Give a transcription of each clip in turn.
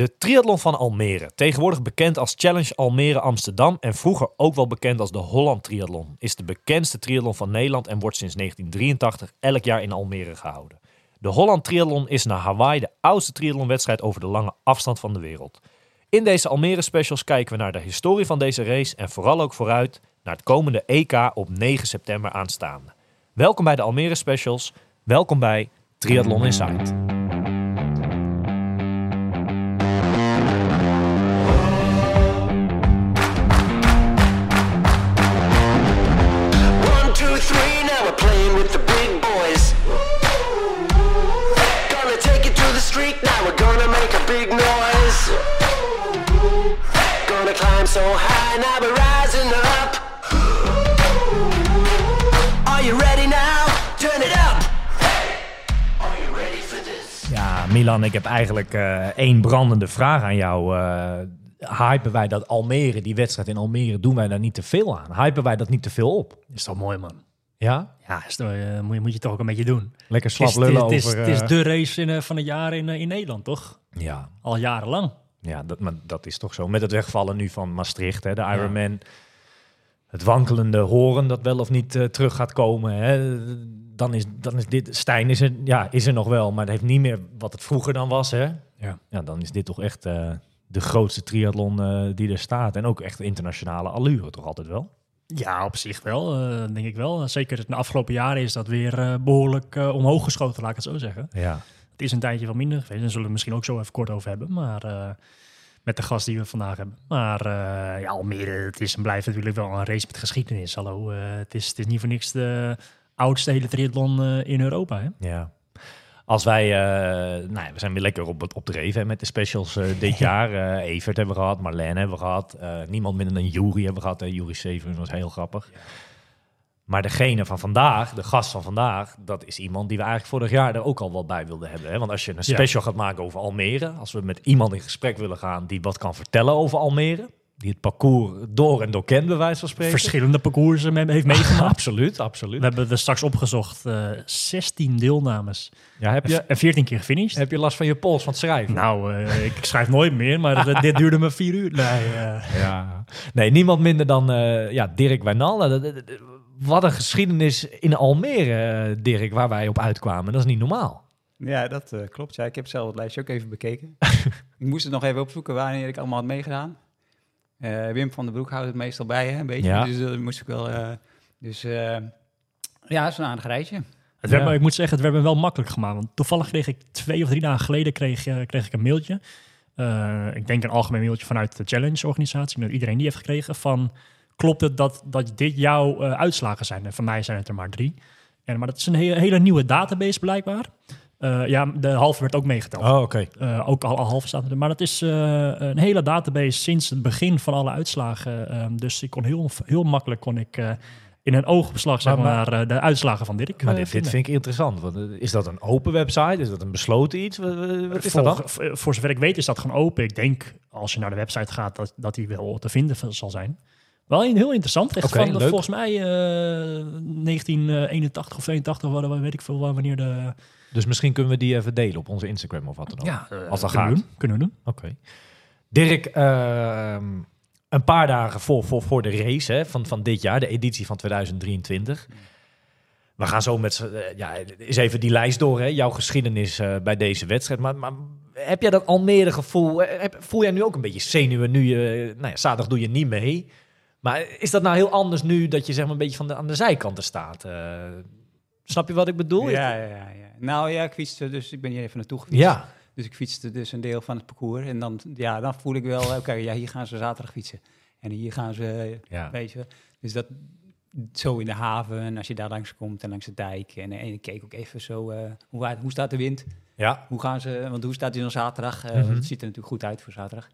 De triathlon van Almere, tegenwoordig bekend als Challenge Almere Amsterdam en vroeger ook wel bekend als de Holland Triathlon, is de bekendste triathlon van Nederland en wordt sinds 1983 elk jaar in Almere gehouden. De Holland Triathlon is naar Hawaii de oudste triathlonwedstrijd over de lange afstand van de wereld. In deze Almere specials kijken we naar de historie van deze race en vooral ook vooruit naar het komende EK op 9 september aanstaande. Welkom bij de Almere specials, welkom bij Triathlon Insight. So high, now we're rising up. Are you ready now? Turn it up. Are you ready for this? Ja, Milan, ik heb eigenlijk eh, één brandende vraag aan jou. Eh hypen wij dat Almere, die wedstrijd in Almere, doen wij daar niet te veel aan? Hypen wij dat niet te veel op? Is toch mooi, man? Ja? Ja, is toch, eh, moet, je, moet je toch ook een beetje doen. Lekker Het slap is, lullen het is, over... het is eh, de race in, van het jaar in, in Nederland, toch? Ja, Al jarenlang. Ja dat, maar dat is toch zo. Met het wegvallen nu van Maastricht, hè, de Ironman. Het wankelende horen dat wel of niet eh, terug gaat komen. Hè. Dan, is, dan is dit... Stijn is er, ja, is er nog wel, maar het heeft niet meer wat het vroeger dan was. Hè. Ja. Ja, dan is dit toch echt eh, de grootste triathlon eh, die er staat. En ook echt internationale allure toch altijd wel? Ja, op zich wel, denk ik wel. Zeker de afgelopen jaren is dat weer eh, behoorlijk eh, omhoog geschoten, laat ik het zo zeggen. Ja. Het is een tijdje wat minder geweest. Daar zullen we misschien ook zo even kort over hebben. Maar eh, met de gast die we vandaag hebben. Maar eh, ja, Almere, het is en blijft natuurlijk wel een race met geschiedenis. Hallo, eh, het, is, het is niet voor niks de oudste hele triathlon in Europa. Hè? Ja. Als wij, eh, nou ja, we zijn weer lekker op, het- op de reven hè, met de specials dit jaar. Eh, Evert hebben we gehad, Marlene hebben we gehad. eh, niemand minder dan Jury hebben we gehad. Jury Seven was heel grappig. Maar degene van vandaag, de gast van vandaag, dat is iemand die we eigenlijk vorig jaar er ook al wat bij wilden hebben. Hè? Want als je een Ja. special gaat maken over Almere, als we met iemand in gesprek willen gaan die wat kan vertellen over Almere, die het parcours door en door kent, bij wijze van spreken. Verschillende parcoursen heeft meegemaakt. absoluut, absoluut. We hebben er straks opgezocht, eh 16 deelnames Ja, heb, je, en 14 keer gefinished. heb je last van je pols van het schrijven? Nou, eh, ik schrijf nooit meer, maar dit- dit duurde me vier uur. Nee, eh, Ja. Nee, niemand minder dan ja, Dirk Wijnal. Wat een geschiedenis in Almere, eh, Dirk, waar wij op uitkwamen. Dat is niet normaal. Ja, dat eh, klopt. Ja, ik heb zelf het lijstje ook even bekeken. ik moest het nog even opzoeken wanneer ik allemaal had meegedaan. Eh, Wim van den Broek houdt het meestal bij, hè, een beetje. Ja. Dus dat moest ik wel... eh, dus eh, ja, het is een aardig rijtje. Het werd Ja. me, ik moet zeggen, het werd me wel makkelijk gemaakt. Want toevallig kreeg ik twee of drie dagen geleden kreeg, kreeg ik een mailtje. Eh, ik denk een algemeen mailtje vanuit de Challenge-organisatie, iedereen die heeft gekregen. Van, klopt het dat, dat dit jouw eh, uitslagen zijn? En van mij zijn het er maar drie. En, maar dat is een hele, hele nieuwe database blijkbaar. Eh, ja, de halve werd ook meegeteld. Oh, oké. Eh, ook al, al half staat er. Maar dat is eh, een hele database sinds het begin van alle uitslagen. Ehm, dus ik kon heel, heel makkelijk kon ik, eh, in een oogopslag zeg Maar- maar, eh, de uitslagen van Dirk Maar eh, dit, vind ik interessant. Want, eh, is dat een open website? Is dat een besloten iets? Wat, wat is dat voor, dan? voor- zover ik weet is dat gewoon open. Ik denk als je naar de website gaat dat, dat die wel te vinden zal zijn. Wel een- heel interessant. Echt van, leuk. volgens mij eh 1981 of 82, wa- wa- weet ik veel wanneer de... Dus misschien kunnen we die even delen op onze Instagram of wat dan ook. Ja, eh, Als dat kunnen gaat. we doen. Kunnen we doen. Oké. Dirk, ehm, een paar dagen voor, voor, voor de race hè, van, van dit jaar, de editie van 2023. We gaan zo met eh, ja, eens even die lijst door, hè, jouw geschiedenis eh, bij deze wedstrijd. Maar, maar heb jij dat Almere gevoel? eh, Heb, voel jij nu ook een beetje zenuwen nu je, nou ja, zaterdag doe je niet mee. Maar is dat nou heel anders nu dat je zeg maar een beetje van de, aan de zijkanten staat? Eh, snap je wat ik bedoel? Ja, ja, ja, ja. Nou ja, ik fietste dus, ik ben hier even naartoe gefietst. Ja. Dus ik fietste dus een deel van het parcours. En dan, ja, dan voel ik wel, oké, ja, hier gaan ze zaterdag fietsen. En hier gaan ze, Ja. weet je. Dus dat zo in de haven en als je daar langs komt en langs de dijk. En, en ik keek ook even zo, eh, hoe, hoe staat de wind? Ja. Hoe gaan ze, want hoe staat die dan zaterdag? Eh, Mhm. Het ziet er natuurlijk goed uit voor zaterdag.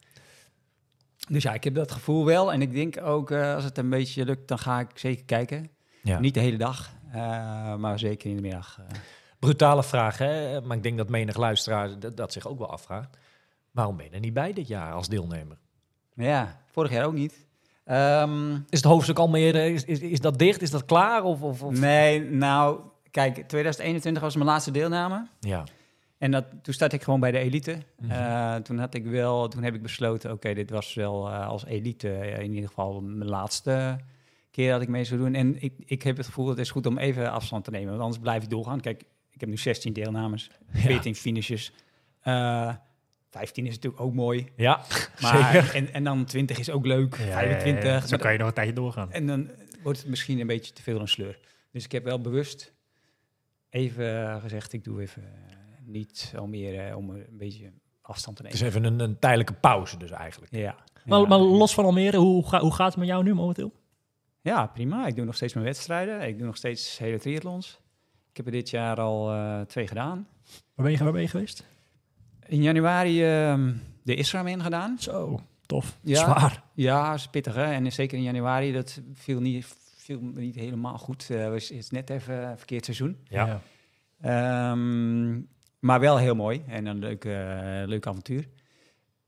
Dus ja, ik heb dat gevoel wel. En ik denk ook, eh, als het een beetje lukt, dan ga ik zeker kijken. ja. Niet de hele dag, eh, maar zeker in de middag. eh. Brutale vraag, hè? maar ik denk dat menig luisteraar dat, dat zich ook wel afvraagt. Waarom ben je er niet bij dit jaar als deelnemer? Ja, vorig jaar ook niet. Ehm, Is het hoofdstuk Almere, is, is, is dat dicht? Is dat klaar? Of, of, of? nee, nou, kijk, 2021 was mijn laatste deelname. Ja. En dat, toen startte ik gewoon bij de elite. Mhm. Eh, toen, had ik wel, toen heb ik besloten, oké, dit was wel eh, als elite eh, in ieder geval mijn laatste keer dat ik mee zou doen. En ik, ik heb het gevoel dat het is goed om even afstand te nemen, want anders blijf ik doorgaan. Kijk, ik heb nu 16 deelnames, 14 finishes. Eh 15 is natuurlijk ook mooi. Ja, Maar, zeker. en, en dan 20 is ook leuk, Ja, ja, ja, 25. Zo Maar kan je nog een tijdje doorgaan. en dan wordt het misschien een beetje te veel een sleur. Dus ik heb wel bewust even gezegd, ik doe even niet al meer eh, om een beetje afstand te Het nemen. is even een, een tijdelijke pauze dus eigenlijk. Ja. Maar, ja. maar los van Almere, hoe, ga, hoe gaat het met jou nu momenteel? ja, prima. Ik doe nog steeds mijn wedstrijden. Ik doe nog steeds hele triathlons. Ik heb er dit jaar al eh, twee gedaan. Waar ben je, waar ben je geweest? In januari ehm, de Israël gedaan. Zo, tof. Ja. Zwaar. Ja, is pittig hè. En zeker in januari, dat viel niet, viel me niet helemaal goed. Het was is net even een verkeerd seizoen. Ja. Ehm, maar wel heel mooi en een leuk, eh, leuk avontuur.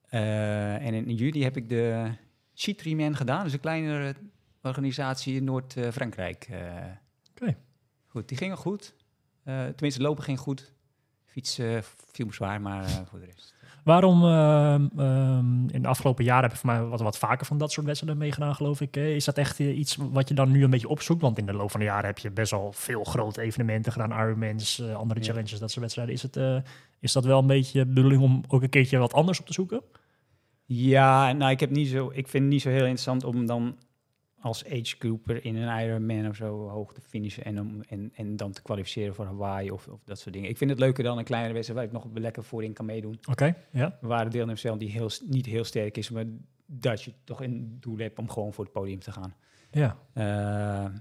Eh, en in juli heb ik de Citriman gedaan. Dus een kleinere organisatie in Noord-Frankrijk. eh. Oké. Goed, die gingen goed. Tenminste, lopen ging goed. Fietsen viel me zwaar, maar voor de rest. Waarom, ehm, ehm, in de afgelopen jaren heb je voor mij wat, wat vaker van dat soort wedstrijden meegedaan, geloof ik. Is dat echt eh, iets wat je dan nu een beetje opzoekt? Want in de loop van de jaren heb je best wel veel grote evenementen gedaan, Ironmans, eh, andere Ja. challenges, dat soort wedstrijden. Is, het, eh, is dat wel een beetje de bedoeling om ook een keertje wat anders op te zoeken? Ja, nou, ik, heb niet zo, ik vind het niet zo heel interessant om dan als age grouper in een Ironman of zo hoog te finishen en, om, en, en dan te kwalificeren voor Hawaii of, of dat soort dingen. Ik vind het leuker dan een kleinere wedstrijd waar ik nog lekker voorin kan meedoen. Oké, ja. Waar de deelnemer zelf die heel, niet heel sterk is, maar dat je toch een doel hebt om gewoon voor het podium te gaan. ja. Eh,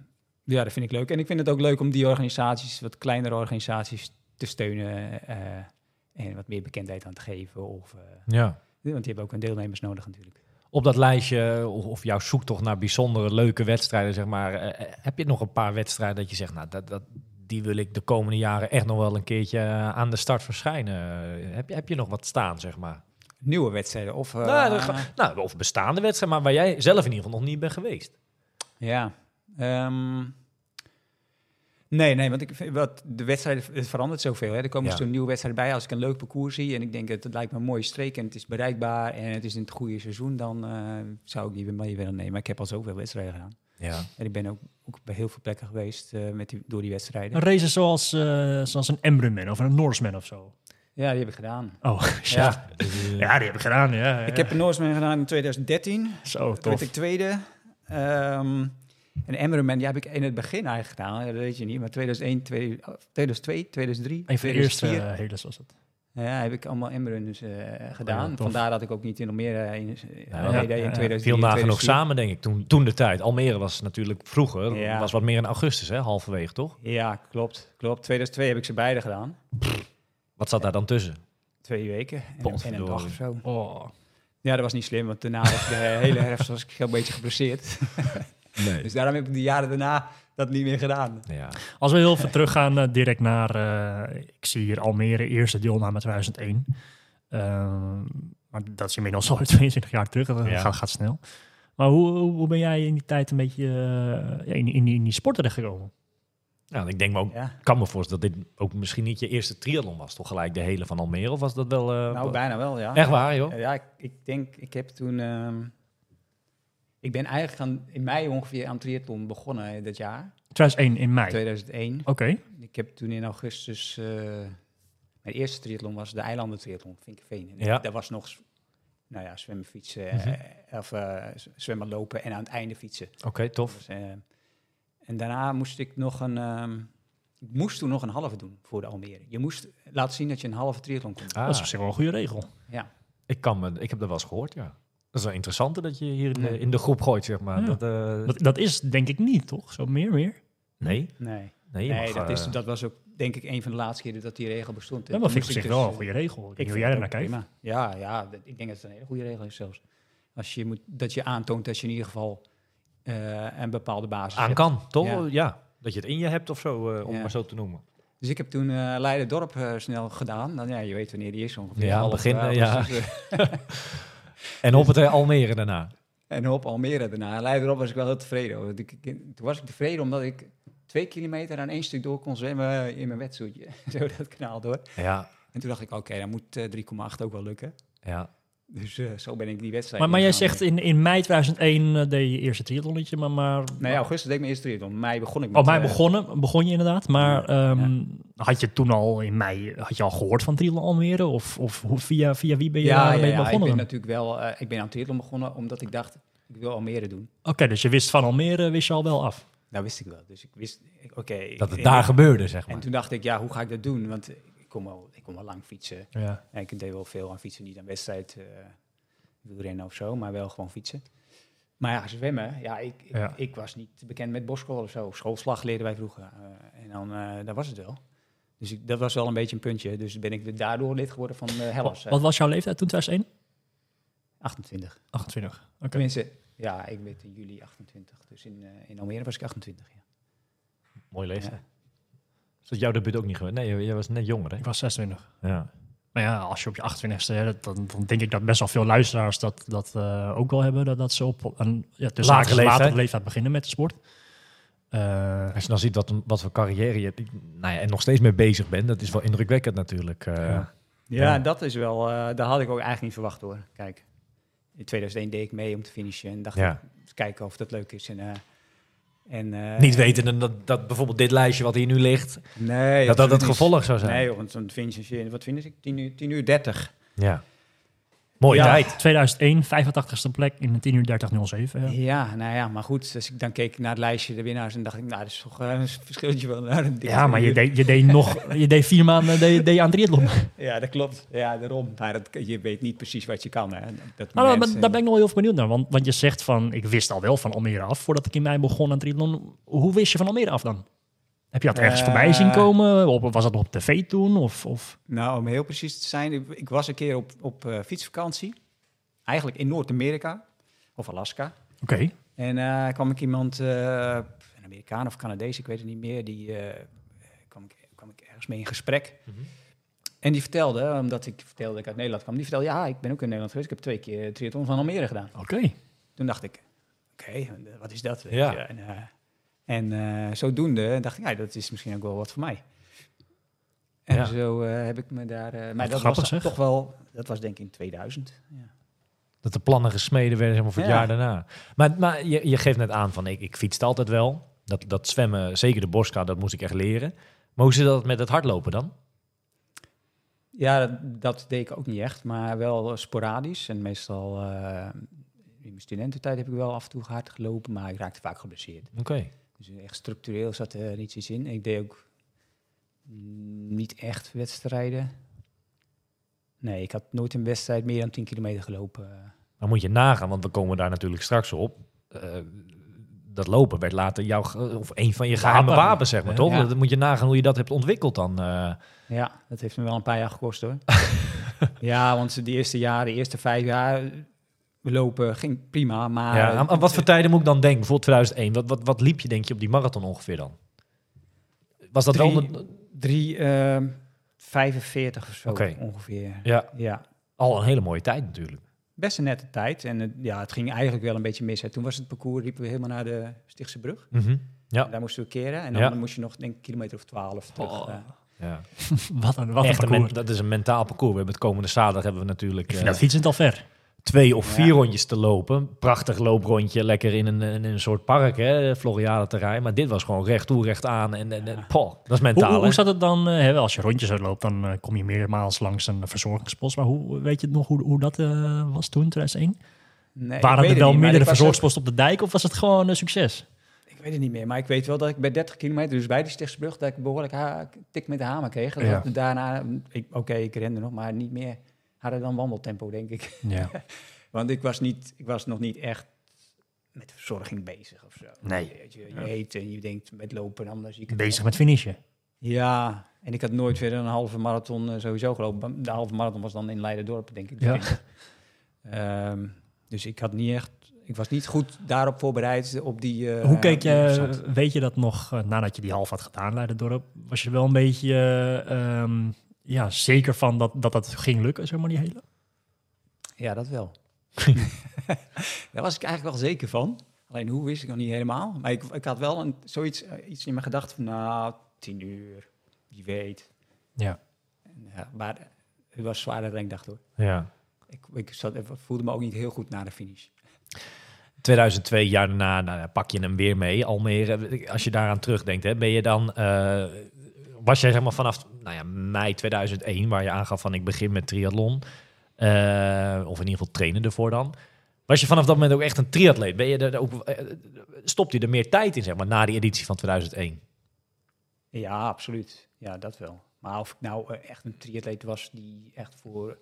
ja, dat vind ik leuk. En ik vind het ook leuk om die organisaties, wat kleinere organisaties, te steunen eh, en wat meer bekendheid aan te geven. Of, eh, ja. want die hebben ook een deelnemers nodig natuurlijk. Op dat lijstje, of, of jouw zoektocht naar bijzondere leuke wedstrijden, zeg maar. eh, eh, heb je nog een paar wedstrijden dat je zegt, nou, dat, dat, die wil ik de komende jaren echt nog wel een keertje eh, aan de start verschijnen? Heb, je, heb je nog wat staan, zeg maar? Nieuwe wedstrijden of... nou, nou, of bestaande wedstrijden, maar waar jij zelf in ieder geval nog niet bent geweest. Ja. ehm, nee, nee, want ik vind wat de wedstrijden het verandert zoveel. Hè. Er komen Ja. zo'n nieuwe wedstrijden bij. Als ik een leuk parcours zie en ik denk dat het lijkt me een mooie streek en het is bereikbaar en het is in het goede seizoen, dan eh, zou ik die weer mee willen nemen. Maar ik heb al zoveel wedstrijden gedaan. Ja. En ik ben ook, ook bij heel veel plekken geweest eh, met die, door die wedstrijden. Een race zoals, eh, zoals een Embrunman of een Norseman of zo. Ja, die heb ik gedaan. Oh, ja. Ja, die heb ik gedaan, ja. Ik heb een Norseman gedaan in 2013. Zo, Toen tof. werd ik tweede. Ehm en Emmerman, die heb ik in het begin eigenlijk gedaan. Dat weet je niet. Maar 2001, 2002, 2003, Een van de eerste 2004. uh, hele was het. Ja, heb ik allemaal Emmerruns eh gedaan. tof. Vandaar dat ik ook niet in Almere in, Ja, ja, in ja. 2003, Viel nagenoeg 2004. samen, denk ik, toen, toen de tijd. Almere was natuurlijk vroeger, Ja. was wat meer in augustus, hè, halverwege, toch? Ja, klopt. klopt. 2002 heb ik ze beide gedaan. Wat zat daar dan tussen? Twee weken en, en een dag of zo. Oh. Ja, dat was niet slim, want daarna was ik de hele herfst was ik een beetje geblesseerd. Nee. Dus daarom heb ik de jaren daarna dat niet meer gedaan. Ja. Als we heel even teruggaan eh, direct naar, eh, ik zie hier Almere, eerste deelname 2001. Ehm, maar dat is inmiddels al 22 jaar terug, dat Ja. gaat, gaat snel. Maar hoe, hoe hoe ben jij in die tijd een beetje eh, in, in, die- in die sport terechtgekomen? Nou, ik denk me ook, Ja. kan me voorstellen dat dit ook misschien niet je eerste triathlon was, toch gelijk de hele van Almere? Of was dat wel... eh, Nou, bijna wel, ja. Echt waar, joh? Ja, ik, ik denk, ik heb toen... ehm, ik ben eigenlijk aan, in mei ongeveer aan triathlon begonnen dit jaar, 2001 in mei. 2001. Oké, Ik heb toen in augustus... eh, mijn eerste triathlon was de eilanden triathlon, Vinkenveen. En Ja. Dat was nog, nou ja, zwemmen, fietsen, Mhm. eh, of eh, zwemmen, lopen en aan het einde fietsen. Oké, tof. Dus, eh, en daarna moest ik nog een... ehm, ik moest toen nog een halve doen voor de Almere. Je moest laten zien dat je een halve triathlon kon doen. Ah, dat is op zich wel een goede regel. Ja. ik, kan me, ik heb dat wel eens gehoord, ja. Dat is wel interessant dat je hier in de, in de groep gooit, zeg maar. Ja. Dat, eh, Dat, dat is denk ik niet, toch? Zo meer, meer. nee, Nee, nee, je nee mag, dat, is, eh, dat was ook denk ik een van de laatste keren dat die regel bestond. Ja, maar Toen vind ik zich dus, wel een eh, goede regel. Ik vind jij er naar prima. Ja, ja, dat- ik denk dat het een hele goede regel is zelfs. Als je moet, dat je aantoont dat je in ieder geval eh, een bepaalde basis aan hebt. kan, toch? Ja. Ja. Dat je het in je hebt of zo, eh, om Ja. maar zo te noemen. Dus ik heb toen eh Leiden-Dorp eh, snel gedaan. Dan, ja, je weet wanneer die is ongeveer. Ja, half begin, twaalf, ja. eh, En op het eh, Almere daarna. en op Almere daarna. Leiden-Dorp was ik wel heel tevreden. over. Toen was ik tevreden omdat ik twee kilometer aan één stuk door kon zwemmen in mijn wetsuitje. Zo dat kanaal door. Ja, En toen dacht ik, oké, dan moet eh, 3,8 ook wel lukken. Ja. Dus eh, zo ben ik die wedstrijd Maar, maar jij zegt in, in mei 2001 eh, deed je eerste triathlonnetje, maar... maar Nee, augustus deed ik mijn eerste triathlon. Mei begon ik met... Oh, mei eh, begonnen, begon je inderdaad. Maar Ja, ehm, had je toen al in mei had je al gehoord van Triathlon Almere? Of, of hoe, via, via wie ben je ja, ja, daarmee ja, ik begonnen? ben natuurlijk wel... eh, ik ben aan triathlon begonnen omdat ik dacht, ik wil Almere doen. Oké, dus je wist van Almere, wist je al wel af. Nou, wist ik wel. Dus ik wist, oké. Dat het en- daar gebeurde, zeg maar. En toen dacht ik, ja, hoe ga ik dat doen? Want kon wel, ik kon wel lang fietsen. Ja. En ik deed wel veel aan fietsen, niet aan wedstrijd, eh wielrennen of zo, maar wel gewoon fietsen. Maar ja, zwemmen, ja, ik, ik, Ja. ik was niet bekend met boschool of zo. Schoolslag leerden wij vroeger. eh, en dan, eh dat was het wel. Dus ik, dat was wel een beetje een puntje. Dus ben ik daardoor lid geworden van uh, Hellas. Wat was jouw leeftijd toen, 2001? 28. 28. Oké. Tenminste, ja, ik werd in juli 28. Dus in, in Almere was ik 28, ja. Mooi leeftijd. Is dat jouw debuut ook niet geweest? Nee, jij- was net jonger, hè? Ik was 26. Ja. Maar ja, als je op je 28ste, hè, dat- dan, dan denk ik dat best wel veel luisteraars dat, dat eh, ook wel hebben. Dat, dat ze op een ja, tussen Lage leeftijd. leeftijd beginnen met de sport. Eh, Als je dan ziet wat, wat voor carrière je hebt, nou ja, en nog steeds mee bezig bent, dat is wel indrukwekkend natuurlijk. eh. Ja. Ja, Ja. dat is wel, eh daar had ik ook eigenlijk niet verwacht hoor. Kijk, in 2001 deed ik mee om te finishen en dacht Ja. ik, kijken of dat leuk is. En, eh, en, eh, Niet wetende dat, dat bijvoorbeeld dit lijstje wat hier nu ligt, nee, dat dat het gevolg zou zijn. Nee, want zo'n finish, is- wat finish ik? 10 uur, 10 uur 30. Ja. Mooie Ja. tijd. 2001, 85ste plek in de 10 uur 30.07. Ja. Ja, nou ja, maar goed, als ik dan keek naar het lijstje de winnaars en dacht ik, nou, dat is toch eh, een verschilletje wel. naar een dikke Ja, maar je deed, je deed nog, je deed vier maanden deed, deed je aan triathlon. Ja, dat klopt. Ja, daarom. Maar dat, je weet niet precies wat je kan. Hè. Dat Nou, moment, maar daar ben ik nog wel heel veel benieuwd naar. Want, want je zegt van, ik wist al wel van Almere af voordat ik in mei begon aan triathlon. Hoe wist je van Almere af dan? Heb je dat ergens Eh, voorbij zien komen? Op, was dat nog op tv toen? Of, of? Nou, om heel precies te zijn, ik, ik was een keer op, op eh, fietsvakantie. Eigenlijk in Noord-Amerika of Alaska. Oké. En eh kwam ik iemand, eh, een Amerikaan of Canadees, ik weet het niet meer, die eh, kwam, ik, kwam ik ergens mee in gesprek. En die vertelde, omdat ik vertelde dat ik uit Nederland kwam, die vertelde, ja, ik ben ook in Nederland geweest, ik heb twee keer triathlon van Almere gedaan. Oké. Toen dacht ik, oké, wat is dat? Ja. En, eh, en eh, zodoende dacht ik, ja, dat is misschien ook wel wat voor mij. En Ja. zo eh, heb ik me daar... eh maar dat grappig, was zeg. toch wel... Dat was denk ik in 2000. Ja. Dat de plannen gesmeden werden zeg maar, voor het Ja. jaar daarna. Maar, maar je, je geeft net aan van, ik, ik fietste altijd wel. Dat, dat zwemmen, zeker de borstka, dat moest ik echt leren. Maar hoe zit dat met het hardlopen dan? Ja, dat, dat deed ik ook niet echt, maar wel sporadisch. En meestal in mijn studententijd heb ik wel af en toe hard gelopen, maar ik raakte vaak geblesseerd. Oké. Dus echt structureel zat er niet iets in. Ik deed ook niet echt wedstrijden. Nee, ik had nooit een wedstrijd meer dan 10 kilometer gelopen. Dan moet je nagaan, want we komen daar natuurlijk straks op. Eh, dat lopen werd later jouw, of een van je geheime Wapen. wapens, zeg maar, toch? Ja. Dan moet je nagaan hoe je dat hebt ontwikkeld dan. eh. Ja, dat heeft me wel een paar jaar gekost hoor. ja, want de eerste jaren, de eerste vijf jaar eh, lopen ging prima, maar... ja, aan, aan wat voor tijden moet ik dan denken? Bijvoorbeeld 2001. Wat, wat, wat liep je, denk je, op die marathon ongeveer dan? Was dat wel... Drie- een- Drie, ehm 45 of zo ongeveer. ja, Ja, al een hele mooie tijd natuurlijk. best een nette tijd. En het, ja, het ging eigenlijk wel een beetje mis. hè. Toen was het parcours, liepen we helemaal naar de Stichtse Brug. Mhm. Ja. Daar moesten we keren. En dan Ja. moest je nog, denk ik, kilometer of twaalf terug. Oh. eh. ja. Wat een, wat een parcours. dat is een mentaal parcours. We hebben het komende zaterdag hebben we natuurlijk Ik vind dat fietsend al ver. Twee of vier Ja. rondjes te lopen. Prachtig looprondje, lekker in een, in een soort park, hè, Floriade terrein. Maar dit was gewoon recht toe, recht aan. En, en, en poh, dat is mentaal, hoe, hè? hoe zat het dan? eh, hè, als je rondjes uitloopt, dan eh, kom je meermaals langs een verzorgingspost. Maar hoe weet je nog hoe, hoe dat eh, was toen, 2001? Nee, Waren er wel meerdere verzorgingsposten op de dijk of was het gewoon een succes? Ik weet het niet meer, maar ik weet wel dat ik bij 30 kilometer, dus bij die Stichtse Brug, dat ik behoorlijk ha- tik met de hamer kreeg. Dat Ja. ik daarna, ik- oké, ik rende nog, maar niet meer harder dan wandeltempo, denk ik. Ja. Want ik was, niet, ik was nog niet echt met verzorging bezig of zo. Nee. Je, je, je eet en je denkt met lopen, het Bezig met finishen. Ja, en ik had nooit verder een halve marathon eh, sowieso gelopen. De halve marathon was dan in Leiderdorp, denk ik. Ja. 20. Ehm, dus ik had niet echt, ik was niet goed daarop voorbereid op die. eh, Hoe keek je, weet je dat nog, eh, nadat je die half had gedaan, Leiderdorp, was je wel een beetje eh, ehm, ja, zeker van dat, dat dat ging lukken, zeg maar, die hele? Ja, dat wel. Daar was ik eigenlijk wel zeker van. Alleen hoe wist ik nog niet helemaal. Maar ik, ik had wel een, zoiets eh, iets in mijn gedachten van, nou, tien uur, wie weet. Ja. Ja, maar het was zwaarder dan ik dacht hoor. Ja. Ik, ik zat, ik voelde me ook niet heel goed na de finish. 2002, jaar daarna, nou, pak je hem weer mee. Almere, als je daaraan terugdenkt, hè, ben je dan... eh, was jij zeg maar vanaf nou ja, mei 2001, waar je aangaf van ik begin met triathlon... eh, of in ieder geval trainen ervoor dan... Was je vanaf dat moment ook echt een triatleet? Ben je er ook, eh, stopt je er meer tijd in, zeg maar, na die editie van 2001? Ja, absoluut. Ja, dat wel. Maar of ik nou eh, echt een triatleet was die echt voor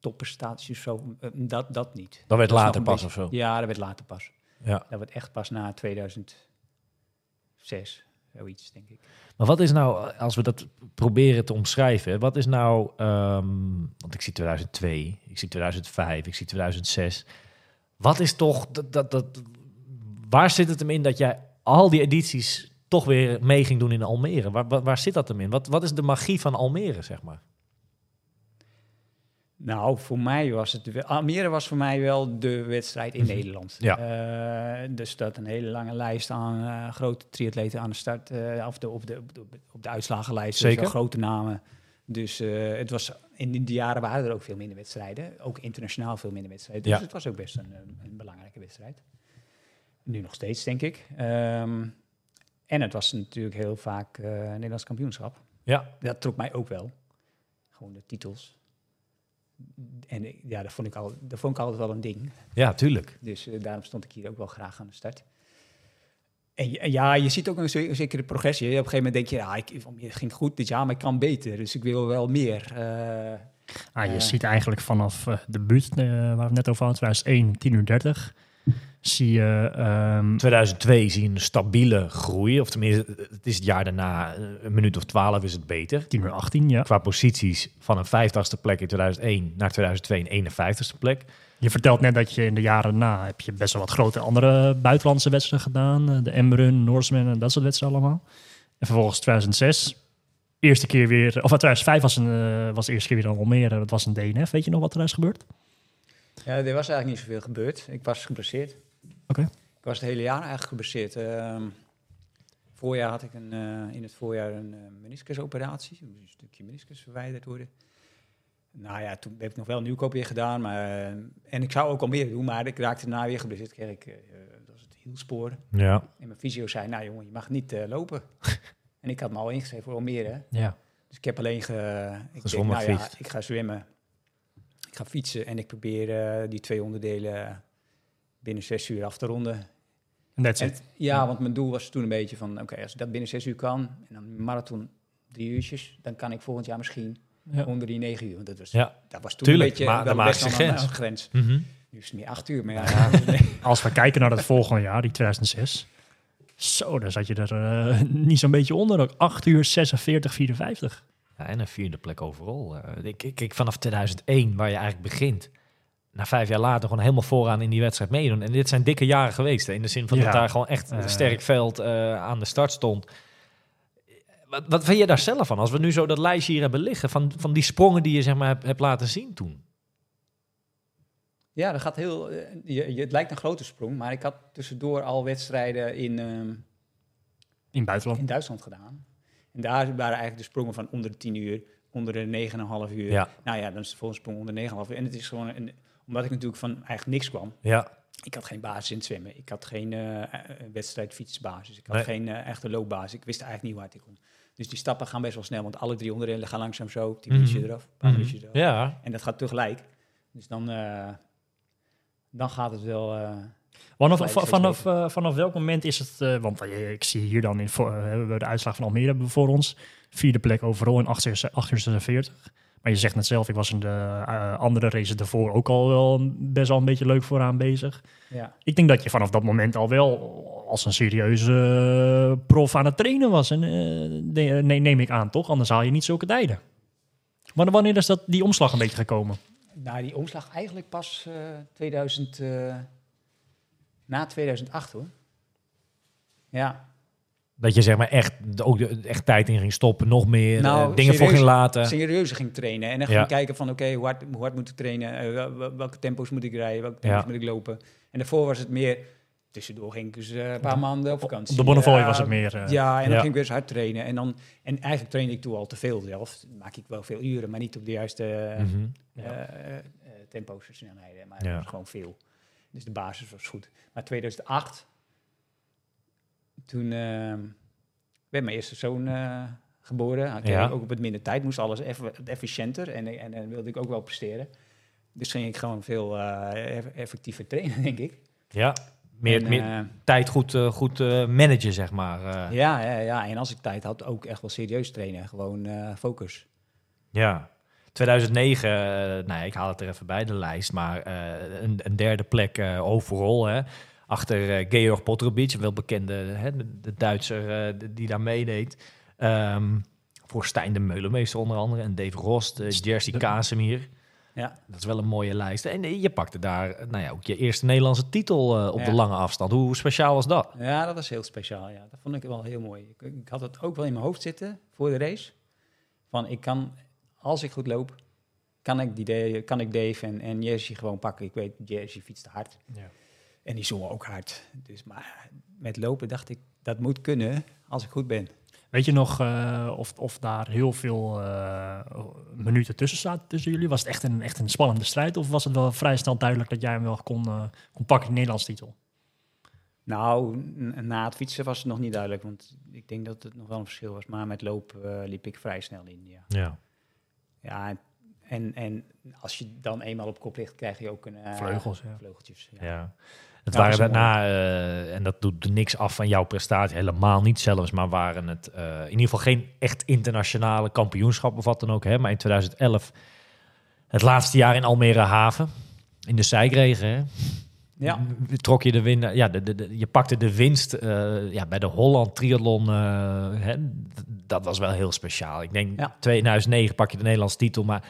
topprestaties of zo, dat, dat niet. Dat werd later pas beetje- of zo? Ja, dat werd later pas. Ja. Dat werd echt pas na 2006, denk ik. Maar wat is nou, als we dat proberen te omschrijven, wat is nou, ehm, want ik zie 2002, ik zie 2005, ik zie 2006. Wat is toch, dat, dat, dat, waar zit het hem in dat jij al die edities toch weer mee ging doen in Almere? Waar, waar, waar zit dat hem in? Wat, wat is de magie van Almere, zeg maar? Nou, voor mij was het... wel- Almere was voor mij wel de wedstrijd in Nederland. Ja. Eh, er staat een hele lange lijst aan eh, grote triatleten aan de start. eh, of de, op, de, op, de, op de uitslagenlijst. Dus Zeker. grote namen. Dus het was, in die jaren waren er ook veel minder wedstrijden. Ook internationaal veel minder wedstrijden. Dus Ja. het was ook best een, een, belangrijke wedstrijd. Nu nog steeds, denk ik. Ehm, en het was natuurlijk heel vaak Nederlands kampioenschap. Ja, Dat trok mij ook wel. Gewoon de titels. En ik- ja, dat vond ik, al, dat vond ik altijd wel een ding. ja, tuurlijk. Dus eh, daarom stond ik hier ook wel graag aan de start. En ja, je ziet ook een, ze- een zekere progressie. Op een gegeven moment denk je, ja, ik, het ging goed dit jaar, maar ik kan beter. Dus ik wil wel meer. Eh, Ah, je Eh. ziet eigenlijk vanaf eh, de buurt, eh, waar we het net over hadden, 2001, 10 uur 30, zie je... ehm, 2002 zie je een stabiele groei, of tenminste, het is het jaar daarna, eh, een minuut of 12 is het beter. 10 uur 18, ja. Qua posities van een 50ste plek in 2001 naar 2002 een 51ste plek. Je vertelt net dat je in de jaren na heb je best wel wat grote andere buitenlandse wedstrijden gedaan. eh, De Embrun, Norseman en dat soort wedstrijden allemaal. En vervolgens 2006, eerste keer weer... Of 2005 was, een, eh, was de eerste keer weer in Almere. Dat was een DNF. Weet je nog wat er is gebeurd? ja, er was eigenlijk niet zoveel gebeurd. Ik was geblesseerd. Ik was het hele jaar eigenlijk geblesseerd. Ehm voorjaar had ik een, eh, in het voorjaar een eh, meniscusoperatie. Er moest een stukje meniscus verwijderd worden. Nou ja, toen heb ik nog wel een nieuwkoop weer gedaan. Maar, eh, en ik zou ook al meer doen, maar ik raakte daarna weer geblesseerd. Kreeg ik, dat was het hielspoor. Ja. En mijn fysio zei, nou jongen, je mag niet lopen. en ik had me al ingeschreven voor Almere. Ja. Dus ik heb alleen ge, ik denk, nou ja, ik ga zwemmen. Ik ga fietsen en ik probeer die twee onderdelen binnen zes uur af te ronden. En that's it. ja, want mijn doel was toen een beetje van, oké, als ik dat binnen zes uur kan, en dan marathon drie uurtjes, dan kan ik volgend jaar misschien Ja. onder die negen uur. Want dat was, Ja. dat was toen Tuurlijk, een beetje maar wel de best een- grens. een grens. Mhm. Nu is het meer acht uur, maar ja. Als we kijken naar het volgende jaar, die 2006. Zo, daar zat je er eh, niet zo'n beetje onder. ook. 8 uur 46, 54. Ja, en een vierde plek overal. Eh, ik, ik, ik, vanaf 2001, waar je eigenlijk begint, na vijf jaar later gewoon helemaal vooraan in die wedstrijd meedoen. En dit zijn dikke jaren geweest. Hè, in de zin van Ja. dat daar gewoon echt een sterk veld eh, aan de start stond. Wat, wat vind je daar zelf van? Als we nu zo dat lijstje hier hebben liggen, van, van die sprongen die je zeg maar, hebt, hebt laten zien toen. Ja, dat gaat heel. eh, Je, je, het lijkt een grote sprong, maar ik had tussendoor al wedstrijden in, ehm, In buitenland. in Duitsland gedaan. En daar waren eigenlijk de sprongen van onder de 10 uur, onder de 9,5 uur. Ja. Nou ja, dan is de volgende sprong onder 9,5 uur. En het is gewoon, een, omdat ik natuurlijk van eigenlijk niks kwam. Ja, Ik had geen basis in het zwemmen. Ik had geen eh, eh, wedstrijd fietsbasis. Ik had Nee. geen eh, echte loopbasis. Ik wist eigenlijk niet hard ik kon. Dus die stappen gaan best wel snel, want alle drie onderdelen gaan langzaam zo. 10 Mhm. minuutjes eraf, een paar Mhm. minuutjes eraf. ja. En dat gaat tegelijk. Dus dan, eh, dan gaat het wel... eh, Vanaf, vanaf, eh, vanaf welk moment is het... eh, want eh, ik zie hier dan in voor, eh, hebben we de uitslag van Almere voor ons. Vierde plek overal in 8 uur 8 uur 46. Maar je zegt net zelf, ik was in de eh, andere races ervoor ook al wel best wel een beetje leuk vooraan bezig. ja. Ik denk dat je vanaf dat moment al wel als een serieuze eh, prof aan het trainen was. En, eh, nee, nee, neem ik aan, toch? Anders haal je niet zulke tijden. Wanneer, wanneer is dat, die omslag een beetje gekomen? Nou, die omslag eigenlijk pas eh 2000, eh, na 2008 hoor. Ja, Dat je zeg maar echt, ook de, echt tijd in ging stoppen, nog meer Nou, eh, dingen voor ging laten. serieus ging trainen. En dan Ja. ging kijken van, oké, hoe, hard, hoe hard moet ik trainen? Eh, wel- wel- welke tempo's moet ik rijden? Welke tempo's Ja. moet ik lopen? En daarvoor was het meer tussendoor ging ik dus eh, een paar maanden op vakantie. Op de Bonnefoy was het meer. ja, en dan Ja. ging ik weer eens hard trainen. En, dan, en eigenlijk trainde ik toen al te veel zelf. Dan maak ik wel veel uren, maar niet op de juiste eh, eh, tempo's en snelheden. Maar gewoon veel. Dus de basis was goed. Maar 2008, toen eh, werd mijn eerste zoon eh, geboren. Had ik Ja. Ook op het minder tijd moest alles even efficiënter. En, en, en wilde ik ook wel presteren. Dus ging ik gewoon veel eh, eff- effectiever trainen, denk ik. Ja, meer, En, meer eh, tijd goed, goed managen, zeg maar. ja, ja, ja, en als ik tijd had, ook echt wel serieus trainen. Gewoon focus. Ja. 2009, eh, nou ja, ik haal het er even bij de lijst, maar een, een derde plek overall. Hè, achter eh, Georg Potterbeach, een wel bekende hè, de, de Duitser eh, die daar meedeed. Ehm, voor Stijn de Meulemeester onder andere en Dave Rost, eh, Jersey Casimir. Ja. Dat is wel een mooie lijst. En je pakte daar nou ja, ook je eerste Nederlandse titel op Ja. de lange afstand. Hoe speciaal was dat? Ja, dat was heel speciaal. Ja. Dat vond ik wel heel mooi. Ik, ik had het ook wel in mijn hoofd zitten voor de race. Van ik kan, als ik goed loop, kan ik, die kan ik Dave en, en Jersey gewoon pakken. Ik weet, Jersey fietste hard. Ja. En die zongen ook hard. Dus, maar met lopen dacht ik, dat moet kunnen als ik goed ben. Weet je nog eh, of, of daar heel veel eh, minuten tussen zaten tussen jullie? Was het echt een, echt een spannende strijd? Of was het wel vrij snel duidelijk dat jij hem wel kon, eh, kon pakken, de Nederlands titel? Nou, na het fietsen was het nog niet duidelijk. Want ik denk dat het nog wel een verschil was. Maar met lopen liep ik vrij snel in, ja. Ja. Ja, en, en als je dan eenmaal op kop ligt, krijg je ook een... Vleugels, ja. Vleugeltjes, ja. Ja. Het Ja, waren daarna, eh, en dat doet niks af van jouw prestatie, helemaal niet zelfs, maar waren het eh, in ieder geval geen echt internationale kampioenschappen of wat dan ook. Hè? Maar in 2011, het laatste jaar in Almere Haven, in de zijkregen, hè? Ja. trok je de winnaar, ja, de, de, de- je pakte de winst eh, ja, bij de Holland Triathlon. eh, hè? Dat was wel heel speciaal. Ik denk Ja. 2009 pak je de Nederlandse titel, maar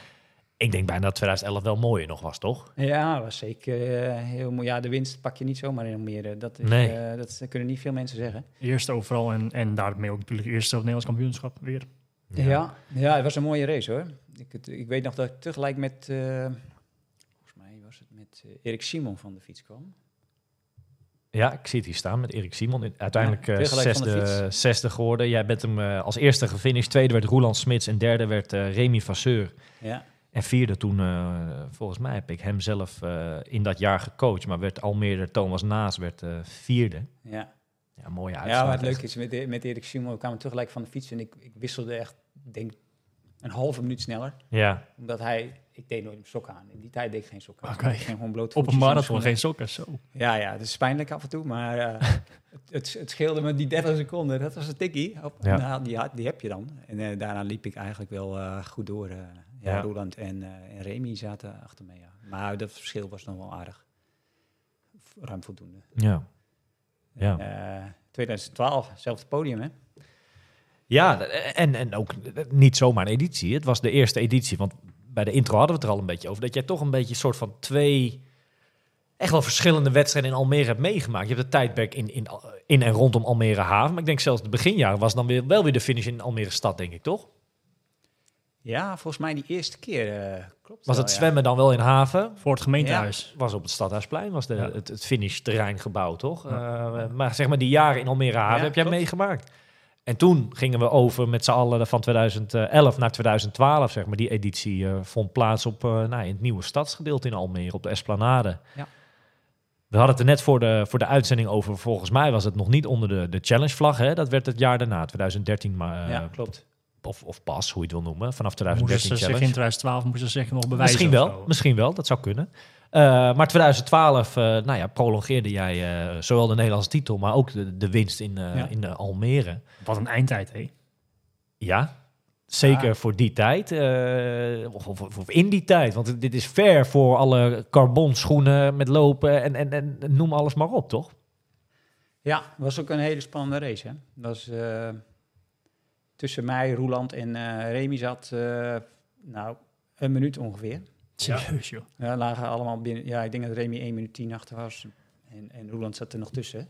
ik denk bijna dat 2011 wel mooier nog was, toch? Ja, was zeker eh, heel mooi. Ja, de winst pak je niet zomaar in Almere. Dat, is, Nee. eh, dat kunnen niet veel mensen zeggen. Eerste overal en, en daarmee ook natuurlijk eerste op het Nederlands kampioenschap weer. Ja. Ja, het was een mooie race hoor. Ik, het, ik weet nog dat ik tegelijk met, eh, volgens mij was het met eh, Erik Simon van de fiets kwam. Ja, ik zie het hier staan met Erik Simon. Uiteindelijk Ja, eh, zesde, zesde geworden. Jij bent hem eh, als eerste gefinished. Tweede werd Roland Smits en derde werd eh, Remy Vasseur. Ja, En vierde toen, eh, volgens mij heb ik hem zelf eh, in dat jaar gecoacht. Maar werd Almere Thomas Naas werd eh, vierde. ja. Ja, mooie ja uitslag. maar het leuke is, met, met Erik Simon we kwamen tegelijk van de fiets en ik, ik wisselde echt, denk een halve minuut sneller. Ja, Omdat hij, ik deed nooit mijn sok aan. In die tijd deed ik geen sok aan. Ik ging gewoon bloot Op een marathon, geen sokken, zo. Ja, ja, het is pijnlijk af en toe, maar eh, het, het, het scheelde me die 30 seconden. Dat was een tikkie. Op, Ja. nou, die, had- die heb je dan. En daarna liep ik eigenlijk wel eh, goed door. Eh ja. Roland en, eh, en Remy zaten achter me, ja. Maar dat verschil was nog wel aardig. Ruim voldoende. ja. Ja. Eh, 2012, zelfde podium, hè? Ja, en, en ook niet zomaar een editie. Het was de eerste editie, want bij de intro hadden we het er al een beetje over. Dat jij toch een beetje een soort van twee echt wel verschillende wedstrijden in Almere hebt meegemaakt. Je hebt het tijdperk in, in, in en rondom Almere Haven. Maar ik denk zelfs de beginjaren was dan weer, wel weer de finish in Almere Stad, denk ik, toch? Ja, volgens mij die eerste keer eh, klopt Was wel, het ja. zwemmen dan wel in Haven? Voor het gemeentehuis. Was op het Stadhuisplein, was de, Ja. het, het finishterrein gebouwd, toch? Eh, maar zeg maar die jaren in Almere Haven Ja, heb jij klopt. meegemaakt. En toen gingen we over met z'n allen van 2011 naar 2012, zeg maar. Die editie eh, vond plaats op eh, nou, in het nieuwe stadsgedeelte in Almere, op de Esplanade. Ja. We hadden het er net voor de, voor de uitzending over. Volgens mij was het nog niet onder de, de challenge-vlag. Hè? Dat werd het jaar daarna, 2013. Maar, eh, Ja, klopt. Of, of pas, hoe je het wil noemen. Vanaf Moesten 2013 ze zich challenge. in 2012 moesten ze zich nog bewijzen. Misschien wel, misschien wel, dat zou kunnen. Eh, maar 2012, eh, nou ja, prolongeerde jij eh, zowel de Nederlandse titel, maar ook de, de winst in, eh, Ja. in de Almere. Wat een eindtijd, hé. Ja, zeker Ja. voor die tijd, eh, of, of, of in die tijd. Want dit is ver voor alle carbonschoenen met lopen en, en, en noem alles maar op, toch? Ja, was ook een hele spannende race. Hè? Dat was, eh, tussen mij, Roeland en eh Remy zat, eh, nou, een minuut ongeveer. Serieus, joh. Ja, lagen allemaal binnen. Ja, ik denk dat Remy 1 minuut 10 achter was. En, en Roeland zat er nog tussen.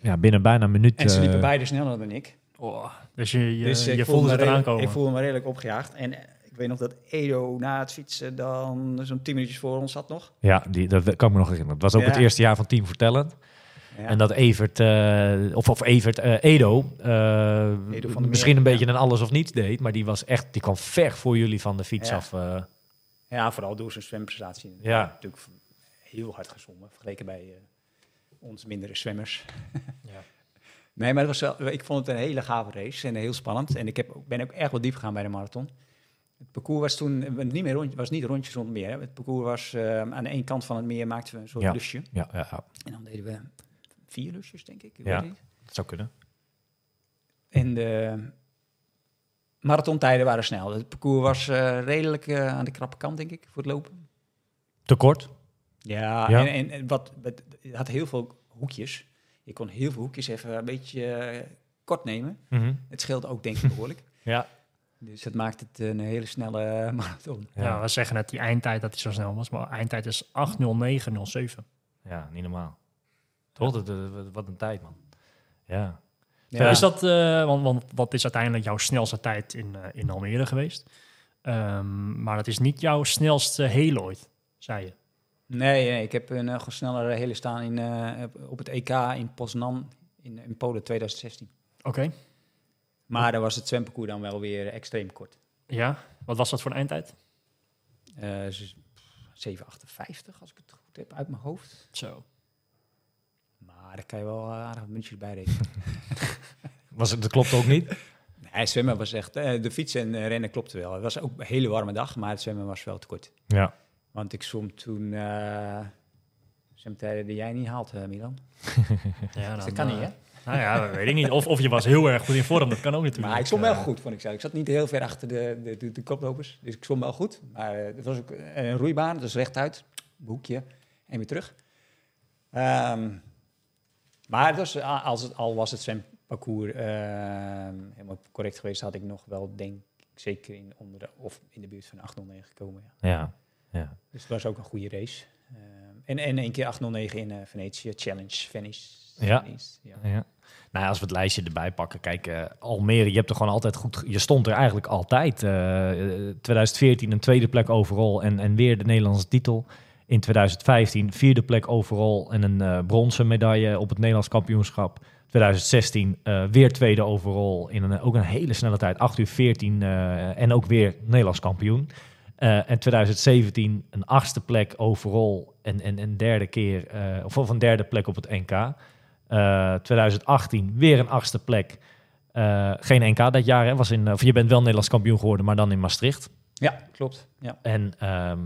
Ja, binnen bijna een minuut. En ze liepen eh, beide sneller dan ik. Oh, dus je, je, dus je voelde me het eraan redelijk- komen. Ik voelde me redelijk opgejaagd. En ik weet nog dat Edo na het fietsen dan zo'n 10 minuutjes voor ons zat nog. Ja, die, dat kan ik me nog herinneren. Het was ook Ja. het eerste jaar van Team Vertellend. Ja. En dat Evert, eh, of, of Evert, eh, Edo, eh, Edo van misschien een beetje ja. een alles of niets deed. Maar die was echt, die kwam ver voor jullie van de fiets Ja. af. Ja, vooral door zijn zwemprestatie. Ja. Natuurlijk heel hard gezongen, vergeleken bij ons mindere zwemmers. Ja. Nee, maar het was wel, ik vond het een hele gave race en heel spannend. En ik heb, ben ook echt wel diep gegaan bij de marathon. Het parcours was toen niet meer rond, was niet rondjes rond meer. Hè. Het parcours was eh, aan de ene kant van het meer maakten we een soort Ja. lusje. ja, ja, ja, En dan deden we vier lusjes, denk ik. ik Ja. dat zou kunnen. En de marathontijden waren snel. Het parcours was eh, redelijk eh, aan de krappe kant, denk ik, voor het lopen. Te kort? Ja, Ja. en, en, en wat, het had heel veel hoekjes. Je kon heel veel hoekjes even een beetje eh, kort nemen. Mhm. Het scheelde ook, denk ik, behoorlijk. Ja. Dus dat maakt het een hele snelle marathon. Ja. we zeggen net die eindtijd dat hij zo snel was, maar eindtijd is 8.09.07. ja, niet normaal. Toch? Dat- dat- wat- een tijd, man. Ja. Ja. Is dat, eh, want, want wat is uiteindelijk jouw snelste tijd in, eh, in Almere geweest? Ehm, maar dat is niet jouw snelste heel ooit, zei je. Nee, nee, ik heb een uh, snellere hele staan in, eh, op het EK in Poznan in, in Polen 2016. Oké. Maar daar was het zwemparcours dan wel weer extreem kort. Ja, wat was dat voor een eindtijd? Eh, z- 7,58 als ik het goed heb uit mijn hoofd. Zo. Daar kan je wel eh, aardig wat minuutjes bij rekenen. Was het, dat klopt ook niet? Nee, zwemmen was echt... eh, de fietsen en eh, rennen klopte wel. Het was ook een hele warme dag, maar het zwemmen was wel te kort. Ja. Want ik zwom toen... eh zwemtijden die jij niet haalt, Milan. Ja, Dus dat kan niet, hè? Nou ja, dat weet ik niet. Of, of je was heel erg goed in vorm, dat kan ook natuurlijk. Maar ik zwom wel goed, vond ik zelf. Ik zat niet heel ver achter de, de, de, de koplopers. Dus ik zwom wel goed. Maar het was ook een roeibaan, dus rechtuit. Boekje en weer terug. Ehm, maar a- als het, al was het zwemparcours ehm, helemaal correct geweest... had ik nog wel, denk ik, zeker in, onder de, of in de buurt van 809 gekomen. Ja. Ja. ja. Dus het was ook een goede race. Ehm, en, en één keer 809 in eh, Venetië, Challenge, Venice. Ja. Ja. Ja. Nou, als we het lijstje erbij pakken, kijk, Almere, je hebt er gewoon altijd goed, je stond er eigenlijk altijd. Eh, eh, 2014 een tweede plek overal en, en weer de Nederlandse titel. In 2015 vierde plek overal en een eh, bronzen medaille op het Nederlands kampioenschap. 2016 eh, weer tweede overal in een, ook een hele snelle tijd, 8 uur 14 eh, en ook weer Nederlands kampioen. En 2017 een achtste plek overal en, en een derde keer, of, of een derde plek op het NK. Eh, 2018 weer een achtste plek. Geen NK dat jaar, hè? Was in, of je bent wel Nederlands kampioen geworden, maar dan in Maastricht. ja, klopt. Ja. En ehm,